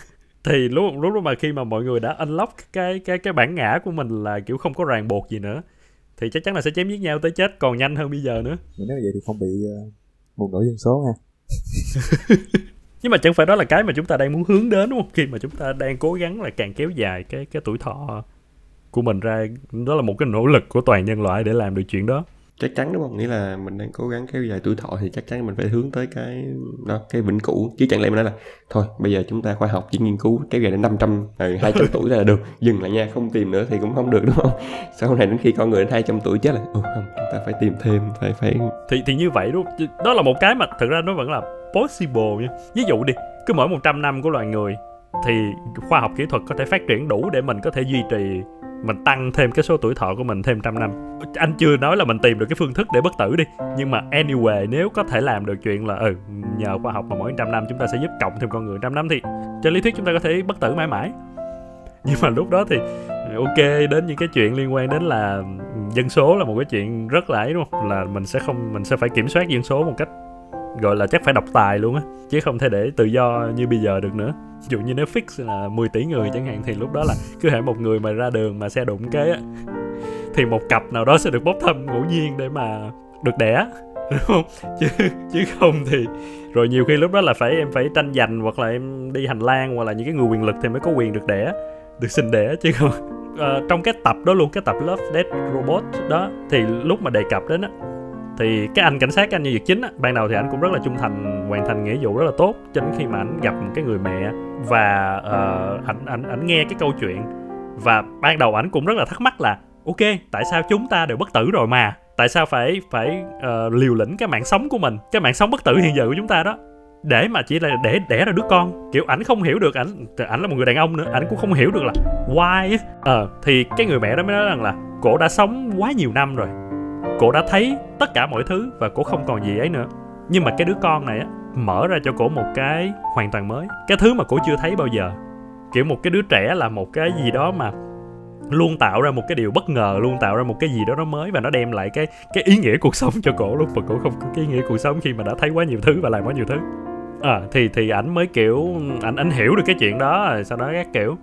Thì lúc lúc đó mà khi mà mọi người đã unlock cái cái cái bản ngã của mình là kiểu không có ràng buộc gì nữa, thì chắc chắn là sẽ chém giết nhau tới chết còn nhanh hơn bây giờ nữa. Nếu vậy thì không bị ờ, một bùng nổ dân số ha. Nhưng mà chẳng phải đó là cái mà chúng ta đang muốn hướng đến, đúng không? Khi mà chúng ta đang cố gắng là càng kéo dài cái cái tuổi thọ của mình ra, đó là một cái nỗ lực của toàn nhân loại để làm được chuyện đó chắc chắn đúng không? Nghĩa là mình đang cố gắng kéo dài tuổi thọ thì chắc chắn mình phải hướng tới cái đó cái vĩnh cửu. Chứ chẳng lẽ mình nói là thôi bây giờ chúng ta khoa học chỉ nghiên cứu kéo dài đến 500 ờ, hai trăm tuổi là được dừng lại nha không tìm nữa thì cũng không được đúng không? Sau này đến khi con người đến 200 tuổi chết là ừ, không chúng ta phải tìm thêm phải phải thì thì như vậy đúng không? đó là một cái mà thực ra nó vẫn là possible nha. Ví dụ đi cứ mỗi 100 năm của loài người thì khoa học kỹ thuật có thể phát triển đủ để mình có thể duy trì, mình tăng thêm cái số tuổi thọ của mình thêm trăm năm. Anh chưa nói là mình tìm được cái phương thức để bất tử đi, nhưng mà anyway, nếu có thể làm được chuyện là ừ nhờ khoa học mà mỗi trăm năm chúng ta sẽ giúp cộng thêm con người trăm năm thì trên lý thuyết chúng ta có thể bất tử mãi mãi. Nhưng mà lúc đó thì, ok, đến những cái chuyện liên quan đến là ừ, dân số là một cái chuyện rất là ấy, đúng không? Là mình sẽ không, mình sẽ phải kiểm soát dân số một cách, gọi là chắc phải độc tài luôn á, chứ không thể để tự do như bây giờ được nữa ví dụ như nếu fix là 10 tỷ người chẳng hạn thì lúc đó là cứ hệ một người mà ra đường mà xe đụng cái á thì một cặp nào đó sẽ được bốc thăm ngẫu nhiên để mà được đẻ đúng không? Chứ chứ không thì rồi nhiều khi lúc đó là phải em phải tranh giành hoặc là em đi hành lang hoặc là những cái người quyền lực thì mới có quyền được đẻ được sinh đẻ chứ không. À, trong cái tập đó luôn cái tập Love Death Robot đó thì lúc mà đề cập đến á thì cái anh cảnh sát cái anh như việc chính á ban đầu thì anh cũng rất là trung thành hoàn thành nghĩa vụ rất là tốt cho đến khi mà anh gặp một cái người mẹ và uh, anh anh anh nghe cái câu chuyện. Và ban đầu anh cũng rất là thắc mắc là ok tại sao chúng ta đều bất tử rồi mà? Tại sao phải phải uh, liều lĩnh cái mạng sống của mình cái mạng sống bất tử hiện giờ của chúng ta đó? Để mà chỉ là để đẻ ra đứa con. Kiểu ảnh không hiểu được ảnh ảnh là một người đàn ông nữa ảnh cũng không hiểu được là why ờ uh, thì cái người mẹ đó mới nói rằng là cổ đã sống quá nhiều năm rồi. Cổ đã thấy tất cả mọi thứ và cổ không còn gì ấy nữa. Nhưng mà cái đứa con này á mở ra cho cổ một cái hoàn toàn mới cái thứ mà cổ chưa thấy bao giờ. Kiểu một cái đứa trẻ là một cái gì đó mà luôn tạo ra một cái điều bất ngờ luôn tạo ra một cái gì đó nó mới và nó đem lại cái cái ý nghĩa cuộc sống cho cổ luôn và cổ không có cái ý nghĩa cuộc sống khi mà đã thấy quá nhiều thứ và làm quá nhiều thứ. À, thì thì ảnh mới kiểu ảnh ảnh hiểu được cái chuyện đó rồi sau đó các kiểu.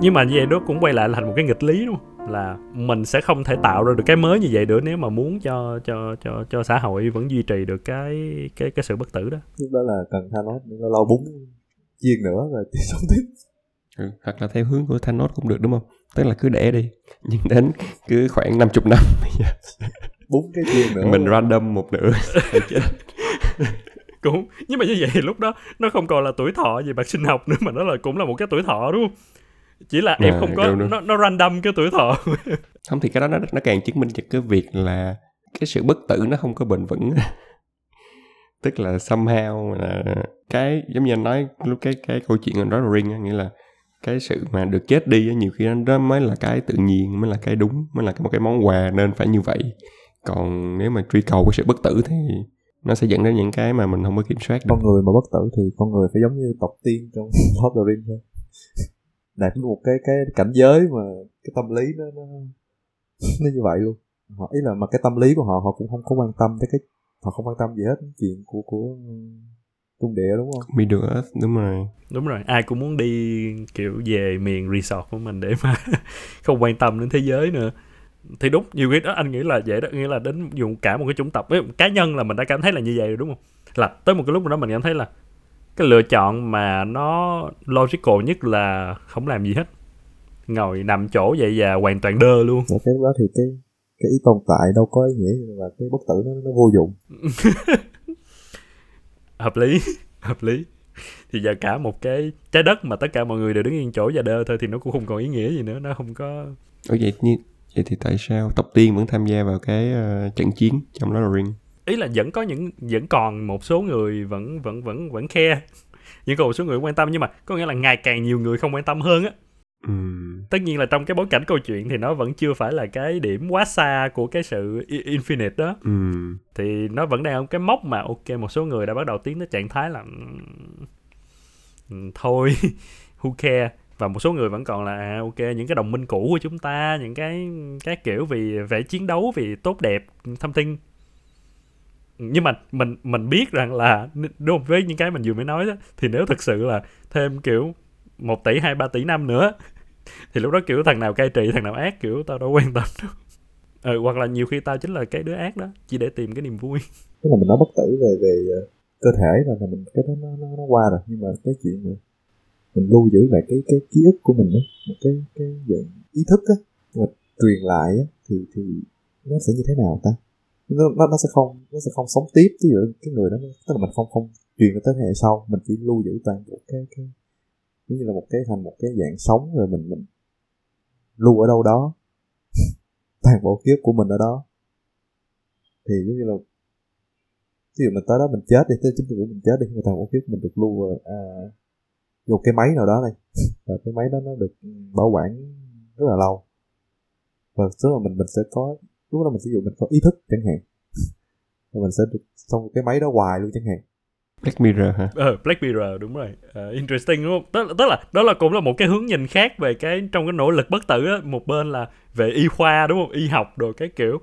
Nhưng mà như vậy đó cũng quay lại thành một cái nghịch lý luôn là mình sẽ không thể tạo ra được cái mới như vậy nữa nếu mà muốn cho cho cho cho xã hội vẫn duy trì được cái cái cái sự bất tử đó. Lúc đó là cần Thanos lâu lâu búng chiên nữa rồi tiếp sống tiếp. Ừ, hoặc là theo hướng của Thanos cũng được đúng không? Tức là cứ để đi nhưng đến cứ khoảng 50 năm búng cái chiên nữa. Mình random một nửa. Cũng nhưng mà như vậy lúc đó nó không còn là tuổi thọ gì bạc sinh học nữa mà nó là cũng là một cái tuổi thọ đúng không chỉ là em à, không có nó nó random cái tuổi thọ. Không thì cái đó nó nó càng chứng minh cho cái việc là cái sự bất tử nó không có bền vững. Tức là somehow là cái giống như anh nói lúc cái cái câu chuyện đó là ring nghĩa là cái sự mà được chết đi á, nhiều khi đó mới là cái tự nhiên mới là cái đúng mới là một cái món quà nên phải như vậy. Còn nếu mà truy cầu cái sự bất tử thì nó sẽ dẫn đến những cái mà mình không có kiểm soát được. Con người mà bất tử thì con người phải giống như tộc tiên trong Lord of the Rings thôi đạt đến một cái cái cảnh giới mà cái tâm lý nó nó nó như vậy luôn. Họ ý là mà cái tâm lý của họ họ cũng không có quan tâm tới cái họ không quan tâm gì hết chuyện của của trung địa đúng không? Middle Earth đúng rồi. Đúng rồi ai cũng muốn đi kiểu về miền resort của mình để mà không quan tâm đến thế giới nữa. Thì đúng nhiều khi đó anh nghĩ là vậy đó nghĩa là đến dùng cả một cái chủng tộc. Với cá nhân là mình đã cảm thấy là như vậy rồi đúng không? Là tới một cái lúc đó mình cảm thấy là cái lựa chọn mà nó logical nhất là không làm gì hết. Ngồi nằm chỗ vậy và hoàn toàn đơ luôn. Và cái đó thì cái cái ý tồn tại đâu có ý nghĩa là cái bất tử nó nó vô dụng. Hợp lý hợp lý. Thì giờ cả một cái trái đất mà tất cả mọi người đều đứng yên chỗ và đơ thôi thì nó cũng không còn ý nghĩa gì nữa nó không có Ủa vậy, như, vậy thì tại sao tộc tiên vẫn tham gia vào cái ờ, trận chiến trong of the Rings ý là vẫn có những vẫn còn một số người vẫn vẫn vẫn vẫn khe vẫn còn một số người quan tâm nhưng mà có nghĩa là ngày càng nhiều người không quan tâm hơn á. Ừm, tất nhiên là trong cái bối cảnh câu chuyện thì nó vẫn chưa phải là cái điểm quá xa của cái sự infinite đó. Ừm. thì nó vẫn đang ở cái mốc mà ok một số người đã bắt đầu tiến tới trạng thái là thôi who care. Và một số người vẫn còn là à, ok những cái đồng minh cũ của chúng ta những cái cái kiểu vì vẻ chiến đấu vì tốt đẹp something nhưng mà mình mình biết rằng là đúng không? với những cái mình vừa mới nói đó thì nếu thực sự là thêm kiểu một tỷ hai ba tỷ năm nữa thì lúc đó kiểu thằng nào cai trị thằng nào ác kiểu tao đâu quan tâm đâu. Ừ, hoặc là nhiều khi tao chính là cái đứa ác đó chỉ để tìm cái niềm vui. Tức là mình nói bất tử về về ờ, cơ thể rồi là mình cái đó nó, nó, nó qua rồi. Nhưng mà cái chuyện mà mình lưu giữ lại cái cái ký ức của mình đó một cái cái dạng ý thức á mà truyền lại á thì thì nó sẽ như thế nào ta? Nó nó, nó sẽ không nó sẽ không sống tiếp. Ví dụ cái người đó tức là mình không không truyền cho tới thế hệ sau mình chỉ lưu giữ toàn bộ cái cái giống như là một cái thành một cái dạng sống rồi mình mình lưu ở đâu đó. Toàn bộ ký ức của mình ở đó. Thì giống như là ví dụ mình tới đó mình chết đi tới chính của mình chết đi mà toàn bộ ký ức mình được lưu vào, à, vô cái máy nào đó này và cái máy đó nó được bảo quản rất là lâu. Và số là mình mình sẽ có lúc đó mình sử dụng mình có ý thức chẳng hạn và mình sẽ được xong cái máy đó hoài luôn chẳng hạn Black Mirror hả Ờ, Black Mirror đúng rồi. Ờ, interesting đúng không? Tức, tức là đó là cũng là một cái hướng nhìn khác về cái trong cái nỗ lực bất tử á, một bên là về y khoa đúng không? Y học rồi cái kiểu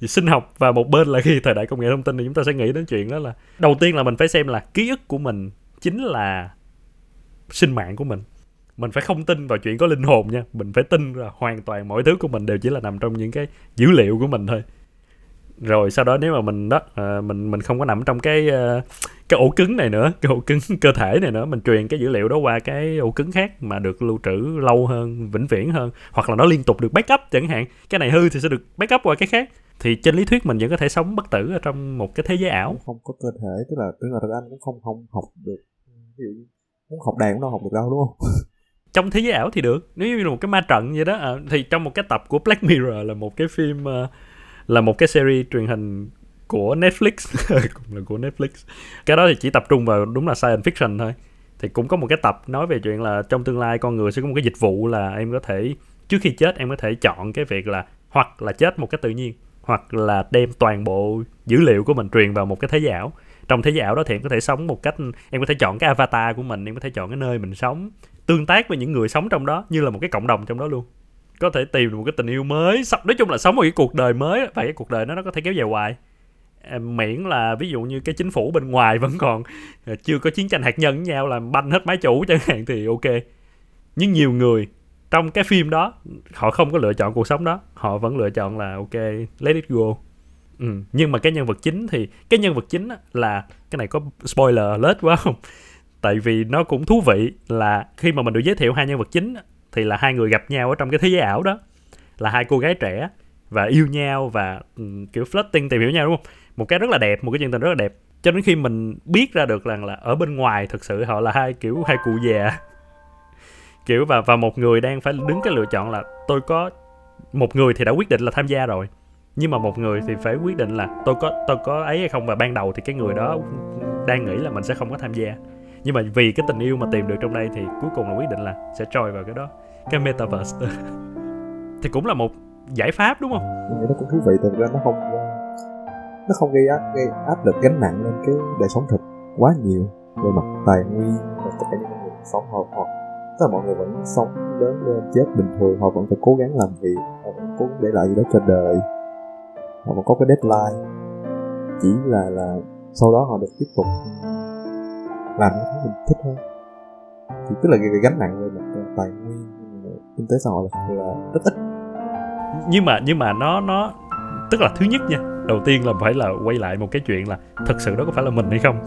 thì sinh học và một bên là khi thời đại công nghệ thông tin thì chúng ta sẽ nghĩ đến chuyện đó là đầu tiên là mình phải xem là ký ức của mình chính là sinh mạng của mình mình phải không tin vào chuyện có linh hồn nha. Mình phải tin là hoàn toàn mọi thứ của mình đều chỉ là nằm trong những cái dữ liệu của mình thôi. Rồi sau đó nếu mà mình đó à, mình mình không có nằm trong cái ờ, cái ổ cứng này nữa cái ổ cứng cơ thể này nữa mình truyền cái dữ liệu đó qua cái ổ cứng khác mà được lưu trữ lâu hơn vĩnh viễn hơn hoặc là nó liên tục được backup chẳng hạn. Cái này hư thì sẽ được backup qua cái khác. Thì trên lý thuyết mình vẫn có thể sống bất tử ở trong một cái thế giới ảo. Không có cơ thể tức là tức là thật anh cũng không không học được ví dụ muốn học đàn cũng đâu học được đâu đúng không? trong thế giới ảo thì được. Nếu như là một cái ma trận vậy đó à, thì trong một cái tập của Black Mirror là một cái phim uh, là một cái series truyền hình của Netflix. Cũng là của Netflix. Cái đó thì chỉ tập trung vào đúng là science fiction thôi. Thì cũng có một cái tập nói về chuyện là trong tương lai con người sẽ có một cái dịch vụ là em có thể trước khi chết em có thể chọn cái việc là hoặc là chết một cách tự nhiên hoặc là đem toàn bộ dữ liệu của mình truyền vào một cái thế giới ảo. Trong thế giới ảo đó thì em có thể sống một cách em có thể chọn cái avatar của mình em có thể chọn cái nơi mình sống tương tác với những người sống trong đó như là một cái cộng đồng trong đó luôn. Có thể tìm được một cái tình yêu mới, sắp, nói chung là sống một cái cuộc đời mới và cái cuộc đời nó nó có thể kéo dài hoài. Miễn là ví dụ như cái chính phủ bên ngoài vẫn còn ờ, chưa có chiến tranh hạt nhân với nhau làm banh hết máy chủ chẳng hạn thì ok. Nhưng nhiều người trong cái phim đó, họ không có lựa chọn cuộc sống đó, họ vẫn lựa chọn là ok, let it go. Ừ. nhưng mà cái nhân vật chính thì, cái nhân vật chính là, cái này có spoiler lết quá không? Tại vì nó cũng thú vị là khi mà mình được giới thiệu hai nhân vật chính thì là hai người gặp nhau ở trong cái thế giới ảo đó. Là hai cô gái trẻ và yêu nhau và um, kiểu flirting tìm hiểu nhau đúng không? Một cái rất là đẹp một cái chuyện tình rất là đẹp. Cho đến khi mình biết ra được rằng là ở bên ngoài thực sự họ là hai kiểu hai cụ già. Kiểu và và một người đang phải đứng cái lựa chọn là tôi có một người thì đã quyết định là tham gia rồi nhưng mà một người thì phải quyết định là tôi có tôi có ấy hay không? Và ban đầu thì cái người đó đang nghĩ là mình sẽ không có tham gia nhưng mà vì cái tình yêu mà tìm được trong đây thì cuối cùng là quyết định là sẽ trôi vào cái đó, cái metaverse. Thì cũng là một giải pháp, đúng không? Nghĩ nó cũng thú vị tại ra nó không ờ, nó không gây áp gây áp lực gánh nặng lên cái đời sống thực quá nhiều về mặt tài nguyên và tất cả những người sống, họ họ, tức là mọi người vẫn sống lớn lên ờ, chết bình thường, họ vẫn phải cố gắng làm việc, họ vẫn cố gắng để lại gì đó cho đời. Họ vẫn có cái deadline, chỉ là là sau đó họ được tiếp tục làm những thứ mình thích hơn. Thì tức là cái, cái gánh nặng về mặt ờ, tài nguyên ờ, kinh tế xã hội là, là rất ít. Nhưng mà nhưng mà nó nó tức là thứ nhất nha đầu tiên là phải là quay lại một cái chuyện là thật sự đó có phải là mình hay không?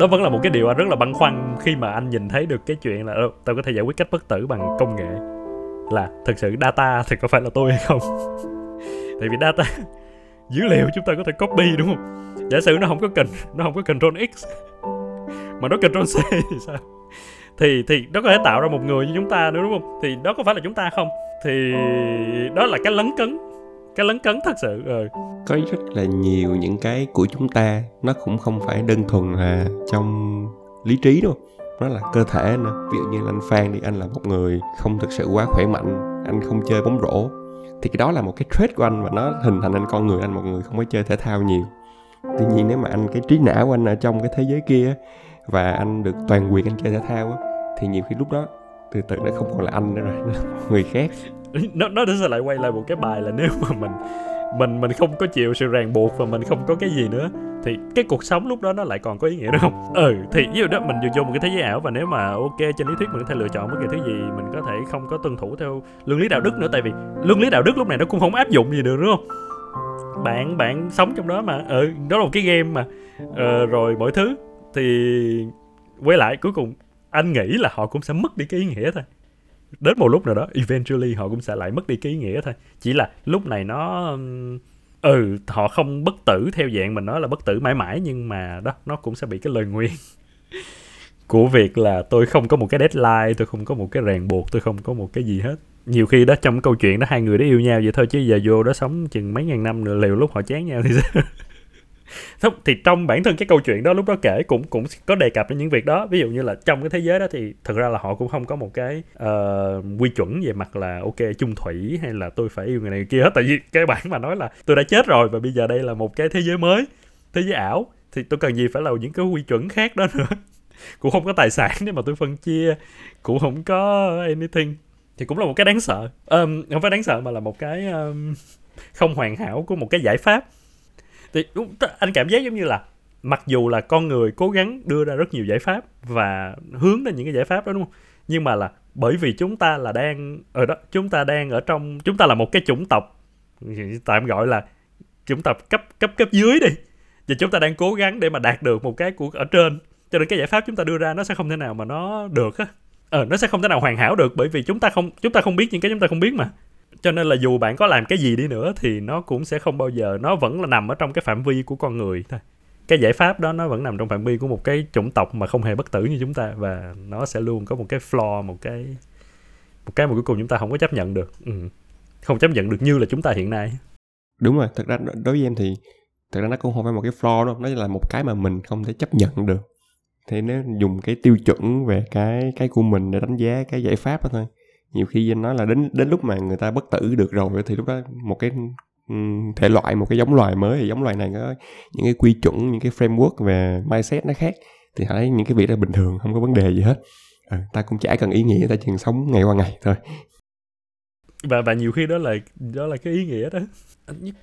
Đó vẫn là một cái điều anh rất là băn khoăn khi mà anh nhìn thấy được cái chuyện là ờ, tao có thể giải quyết cách bất tử bằng công nghệ là thực sự data thì có phải là tôi hay không? Tại vì data dữ liệu chúng ta có thể copy đúng không? Giả sử nó không có cần nó không có control x mà nó control c, thì sao? Thì thì nó có thể tạo ra một người như chúng ta nữa, đúng không? Thì đó có phải là chúng ta không? Thì đó là cái lấn cấn, cái lấn cấn thật sự ờ có rất là nhiều những cái của chúng ta, nó cũng không phải đơn thuần là trong lý trí đâu. Nó là cơ thể nữa. Ví dụ như anh Phan đi, anh là một người không thực sự quá khỏe mạnh, anh không chơi bóng rổ. Thì cái đó là một cái trait của anh và nó hình thành anh con người, anh một người không có chơi thể thao nhiều. Tuy nhiên, nếu mà anh, cái trí não của anh ở trong cái thế giới kia và anh được toàn quyền anh chơi thể thao á, thì nhiều khi lúc đó từ từ nó không còn là anh nữa rồi nó người khác. Nó nó sẽ lại quay lại một cái bài là nếu mà mình mình mình không có chịu sự ràng buộc và mình không có cái gì nữa thì cái cuộc sống lúc đó nó lại còn có ý nghĩa nữa không? Ừ thì ví dụ đó mình vô một cái thế giới ảo và nếu mà ok trên lý thuyết mình có thể lựa chọn bất kỳ thứ gì mình có thể không có tuân thủ theo luân lý đạo đức nữa tại vì luân lý đạo đức lúc này nó cũng không áp dụng gì được đúng không? Bạn bạn sống trong đó mà ừ đó là một cái game mà ờ, rồi mọi thứ thì quay lại, cuối cùng anh nghĩ là họ cũng sẽ mất đi cái ý nghĩa thôi. Đến một lúc nào đó, eventually họ cũng sẽ lại mất đi cái ý nghĩa thôi. Chỉ là lúc này nó ừ họ không bất tử theo dạng mình nói là bất tử mãi mãi, nhưng mà đó, nó cũng sẽ bị cái lời nguyền của việc là tôi không có một cái deadline, tôi không có một cái ràng buộc, tôi không có một cái gì hết. Nhiều khi đó, trong câu chuyện đó, hai người đó yêu nhau vậy thôi, chứ giờ vô đó sống chừng mấy ngàn năm nữa liều lúc họ chán nhau thì sao? thì trong bản thân cái câu chuyện đó lúc đó kể cũng cũng có đề cập đến những việc đó. Ví dụ như là trong cái thế giới đó thì thực ra là họ cũng không có một cái uh, quy chuẩn về mặt là ok chung thủy hay là tôi phải yêu người này người kia hết. Tại vì cái bản mà nói là tôi đã chết rồi và bây giờ đây là một cái thế giới mới thế giới ảo thì tôi cần gì phải là những cái quy chuẩn khác đó nữa? Cũng không có tài sản để mà tôi phân chia cũng không có anything. Thì cũng là một cái đáng sợ. Um, không phải đáng sợ mà là một cái um, không hoàn hảo của một cái giải pháp thì đúng, anh cảm giác giống như là mặc dù là con người cố gắng đưa ra rất nhiều giải pháp và hướng đến những cái giải pháp đó đúng không? Nhưng mà là bởi vì chúng ta là đang ở đó chúng ta đang ở trong chúng ta là một cái chủng tộc tạm gọi là chủng tộc cấp cấp cấp dưới đi và chúng ta đang cố gắng để mà đạt được một cái của ở trên. Cho nên cái giải pháp chúng ta đưa ra nó sẽ không thể nào mà nó được á. Ờ nó sẽ không thể nào hoàn hảo được bởi vì chúng ta không chúng ta không biết những cái chúng ta không biết mà cho nên là dù bạn có làm cái gì đi nữa thì nó cũng sẽ không bao giờ, nó vẫn là nằm ở trong cái phạm vi của con người thôi. Cái giải pháp đó nó vẫn nằm trong phạm vi của một cái chủng tộc mà không hề bất tử như chúng ta và nó sẽ luôn có một cái flaw, một cái một cái mà cuối cùng chúng ta không có chấp nhận được. Ừ. không chấp nhận được như là chúng ta hiện nay. Đúng rồi, thật ra đối với em thì thật ra nó cũng không phải một cái flaw đâu, nó là một cái mà mình không thể chấp nhận được. Thì nếu dùng cái tiêu chuẩn về cái cái của mình để đánh giá cái giải pháp đó thôi nhiều khi anh nói là đến đến lúc mà người ta bất tử được rồi thì lúc đó một cái ừ, thể loại một cái giống loài mới thì giống loài này có những cái quy chuẩn những cái framework về mindset nó khác thì thấy những cái việc đó bình thường không có vấn đề gì hết. À, ta cũng chả cần ý nghĩa ta chỉ cần sống ngày qua ngày thôi. Và và nhiều khi đó là đó là cái ý nghĩa đó.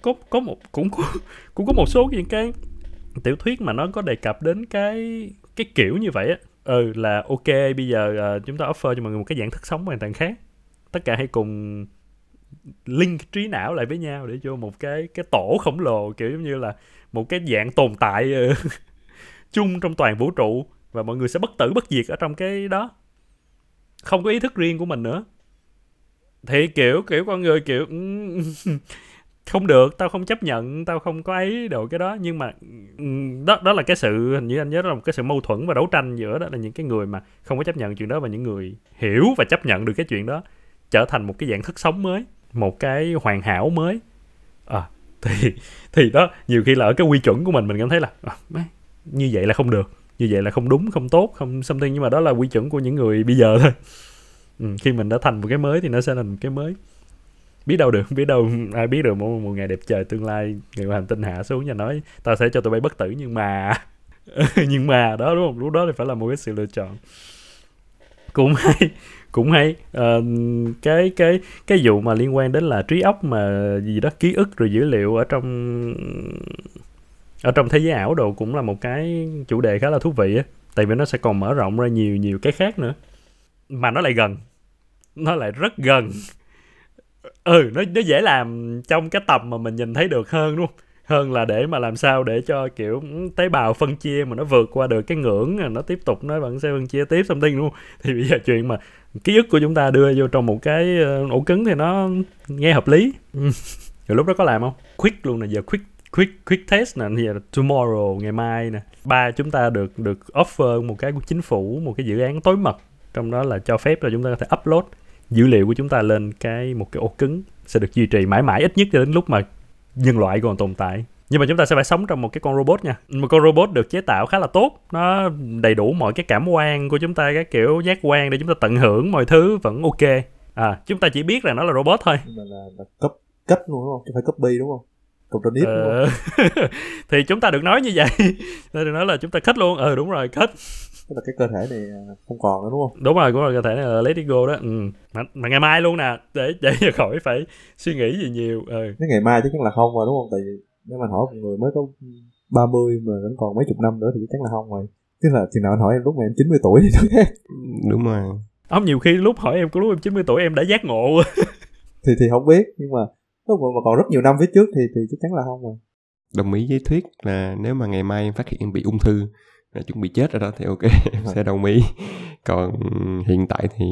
Có có một cũng có cũng có một số những cái tiểu thuyết mà nó có đề cập đến cái cái kiểu như vậy á ừ là ok bây giờ uh, chúng ta offer cho mọi người một cái dạng thức sống hoàn toàn khác. Tất cả hãy cùng link trí não lại với nhau để cho một cái cái tổ khổng lồ kiểu giống như là một cái dạng tồn tại ờ, chung trong toàn vũ trụ và mọi người sẽ bất tử bất diệt ở trong cái đó. Không có ý thức riêng của mình nữa. Thì kiểu kiểu con người kiểu không được tao không chấp nhận tao không có ấy đồ cái đó. Nhưng mà ừ, đó đó là cái sự hình như anh nhớ đó là một cái sự mâu thuẫn và đấu tranh giữa đó là những cái người mà không có chấp nhận chuyện đó và những người hiểu và chấp nhận được cái chuyện đó trở thành một cái dạng thức sống mới một cái hoàn hảo mới. À, thì thì đó nhiều khi là ở cái quy chuẩn của mình mình cảm thấy là à, như vậy là không được như vậy là không đúng không tốt không something. Nhưng mà đó là quy chuẩn của những người bây giờ thôi. Ừ, khi mình đã thành một cái mới thì nó sẽ là một cái mới biết đâu được biết đâu ai biết được một, một ngày đẹp trời tương lai người hành tinh hạ xuống và nói tao sẽ cho tụi bay bất tử nhưng mà nhưng mà đó đúng không? Lúc đó thì phải là một cái sự lựa chọn. Cũng hay cũng hay. À, cái cái cái vụ mà liên quan đến là trí óc mà gì đó ký ức rồi dữ liệu ở trong ở trong thế giới ảo đồ cũng là một cái chủ đề khá là thú vị á. Tại vì nó sẽ còn mở rộng ra nhiều nhiều cái khác nữa. Mà nó lại gần nó lại rất gần ừ nó nó dễ làm trong cái tầm mà mình nhìn thấy được hơn, đúng không? Hơn là để mà làm sao để cho, kiểu ừ, tế bào phân chia mà nó vượt qua được cái ngưỡng à, nó tiếp tục nó vẫn sẽ phân chia tiếp something tin luôn. thì bây giờ chuyện mà ký ức của chúng ta đưa vô trong một cái ờ, ổ cứng thì nó nghe hợp lý. Ừ. Rồi lúc đó có làm không? Quick luôn nè, giờ quick quick quick test nè. Giờ tomorrow, ngày mai nè. Ba chúng ta được được offer một cái của chính phủ, một cái dự án tối mật. Trong đó là cho phép là chúng ta có thể upload dữ liệu của chúng ta lên cái một cái ổ cứng sẽ được duy trì mãi mãi ít nhất cho đến lúc mà nhân loại còn tồn tại. Nhưng mà chúng ta sẽ phải sống trong một cái con robot nha. Một con robot được chế tạo khá là tốt nó đầy đủ mọi cái cảm quan của chúng ta cái kiểu giác quan để chúng ta tận hưởng mọi thứ vẫn ok. À chúng ta chỉ biết là nó là robot thôi. Mà là, là cấp cách luôn đúng không? Chứ phải copy đúng không? Contonip đúng ờ... thì chúng ta được nói như vậy. Nên được nói là chúng ta khích luôn. Ừ đúng rồi khích tức là cái cơ thể này à, không còn nữa đúng không? Đúng rồi đúng rồi cơ thể này là let it go đó. Ừ. mà, mà ngày mai luôn nè để để khỏi phải suy nghĩ gì nhiều ừ. cái ngày mai chắc chắn là không rồi đúng không? Tại vì nếu mà hỏi một người mới có 30 mà vẫn còn mấy chục năm nữa thì chắc chắn là không rồi. Tức là chừng nào anh hỏi em lúc mà em 90 tuổi thì nó khác. Đúng rồi. Không nhiều khi lúc hỏi em có lúc em 90 tuổi em đã giác ngộ thì thì không biết nhưng mà mà còn rất nhiều năm phía trước thì thì chắc chắn là không rồi. Đồng ý với thuyết là nếu mà ngày mai em phát hiện bị ung thư là chuẩn bị chết rồi đó thì ok em sẽ đồng ý. Còn hiện tại thì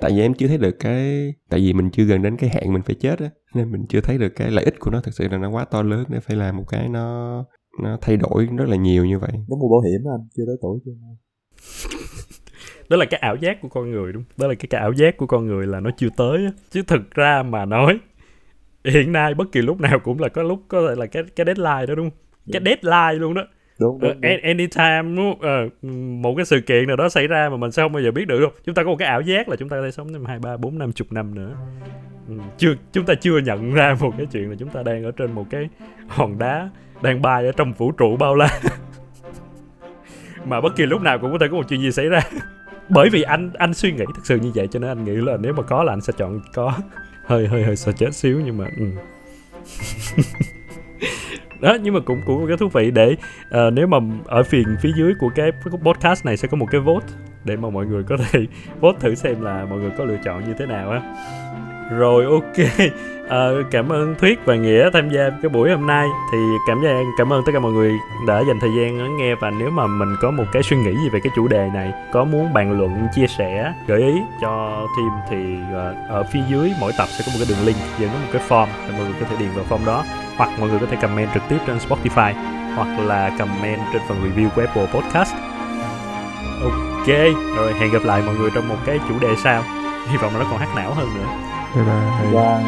tại vì em chưa thấy được cái tại vì mình chưa gần đến cái hạn mình phải chết á nên mình chưa thấy được cái lợi ích của nó thực sự là nó quá to lớn để phải làm một cái nó nó thay đổi rất là nhiều như vậy. Giống mua bảo hiểm anh chưa tới tuổi chưa? Đó là cái ảo giác của con người đúng đó là cái, cái ảo giác của con người là nó chưa tới chứ thực ra mà nói hiện nay bất kỳ lúc nào cũng là có lúc có thể là cái cái deadline đó đúng không? Cái deadline luôn đó đúng, đúng, đúng. Uh, anytime đúng uh, một cái sự kiện nào đó xảy ra mà mình sẽ không bao giờ biết được đâu chúng ta có một cái ảo giác là chúng ta có thể sống thêm hai ba bốn năm chục năm nữa. Ừ, chưa chúng ta chưa nhận ra một cái chuyện là chúng ta đang ở trên một cái hòn đá đang bay ở trong vũ trụ bao la. Mà bất kỳ lúc nào cũng có thể có một chuyện gì xảy ra. Bởi vì anh anh suy nghĩ thực sự như vậy cho nên anh nghĩ là nếu mà có là anh sẽ chọn có. Hơi hơi hơi sợ chết xíu nhưng mà ừ đó nhưng mà cũng cũng một cái thú vị để uh, nếu mà ở phiền phía dưới của cái podcast này sẽ có một cái vote để mà mọi người có thể vote thử xem là mọi người có lựa chọn như thế nào á. Rồi ok à, cảm ơn thuyết và nghĩa tham gia cái buổi hôm nay. Thì cảm ơn cảm ơn tất cả mọi người đã dành thời gian lắng nghe. Và nếu mà mình có một cái suy nghĩ gì về cái chủ đề này có muốn bàn luận chia sẻ gợi ý cho team thì ờ, ở phía dưới mỗi tập sẽ có một cái đường link dẫn đến một cái form để mọi người có thể điền vào form đó. Hoặc mọi người có thể comment trực tiếp trên Spotify hoặc là comment trên phần review của Apple Podcast. Ok rồi hẹn gặp lại mọi người trong một cái chủ đề sau. Hy vọng là nó còn hát não hơn nữa. 对吧？有关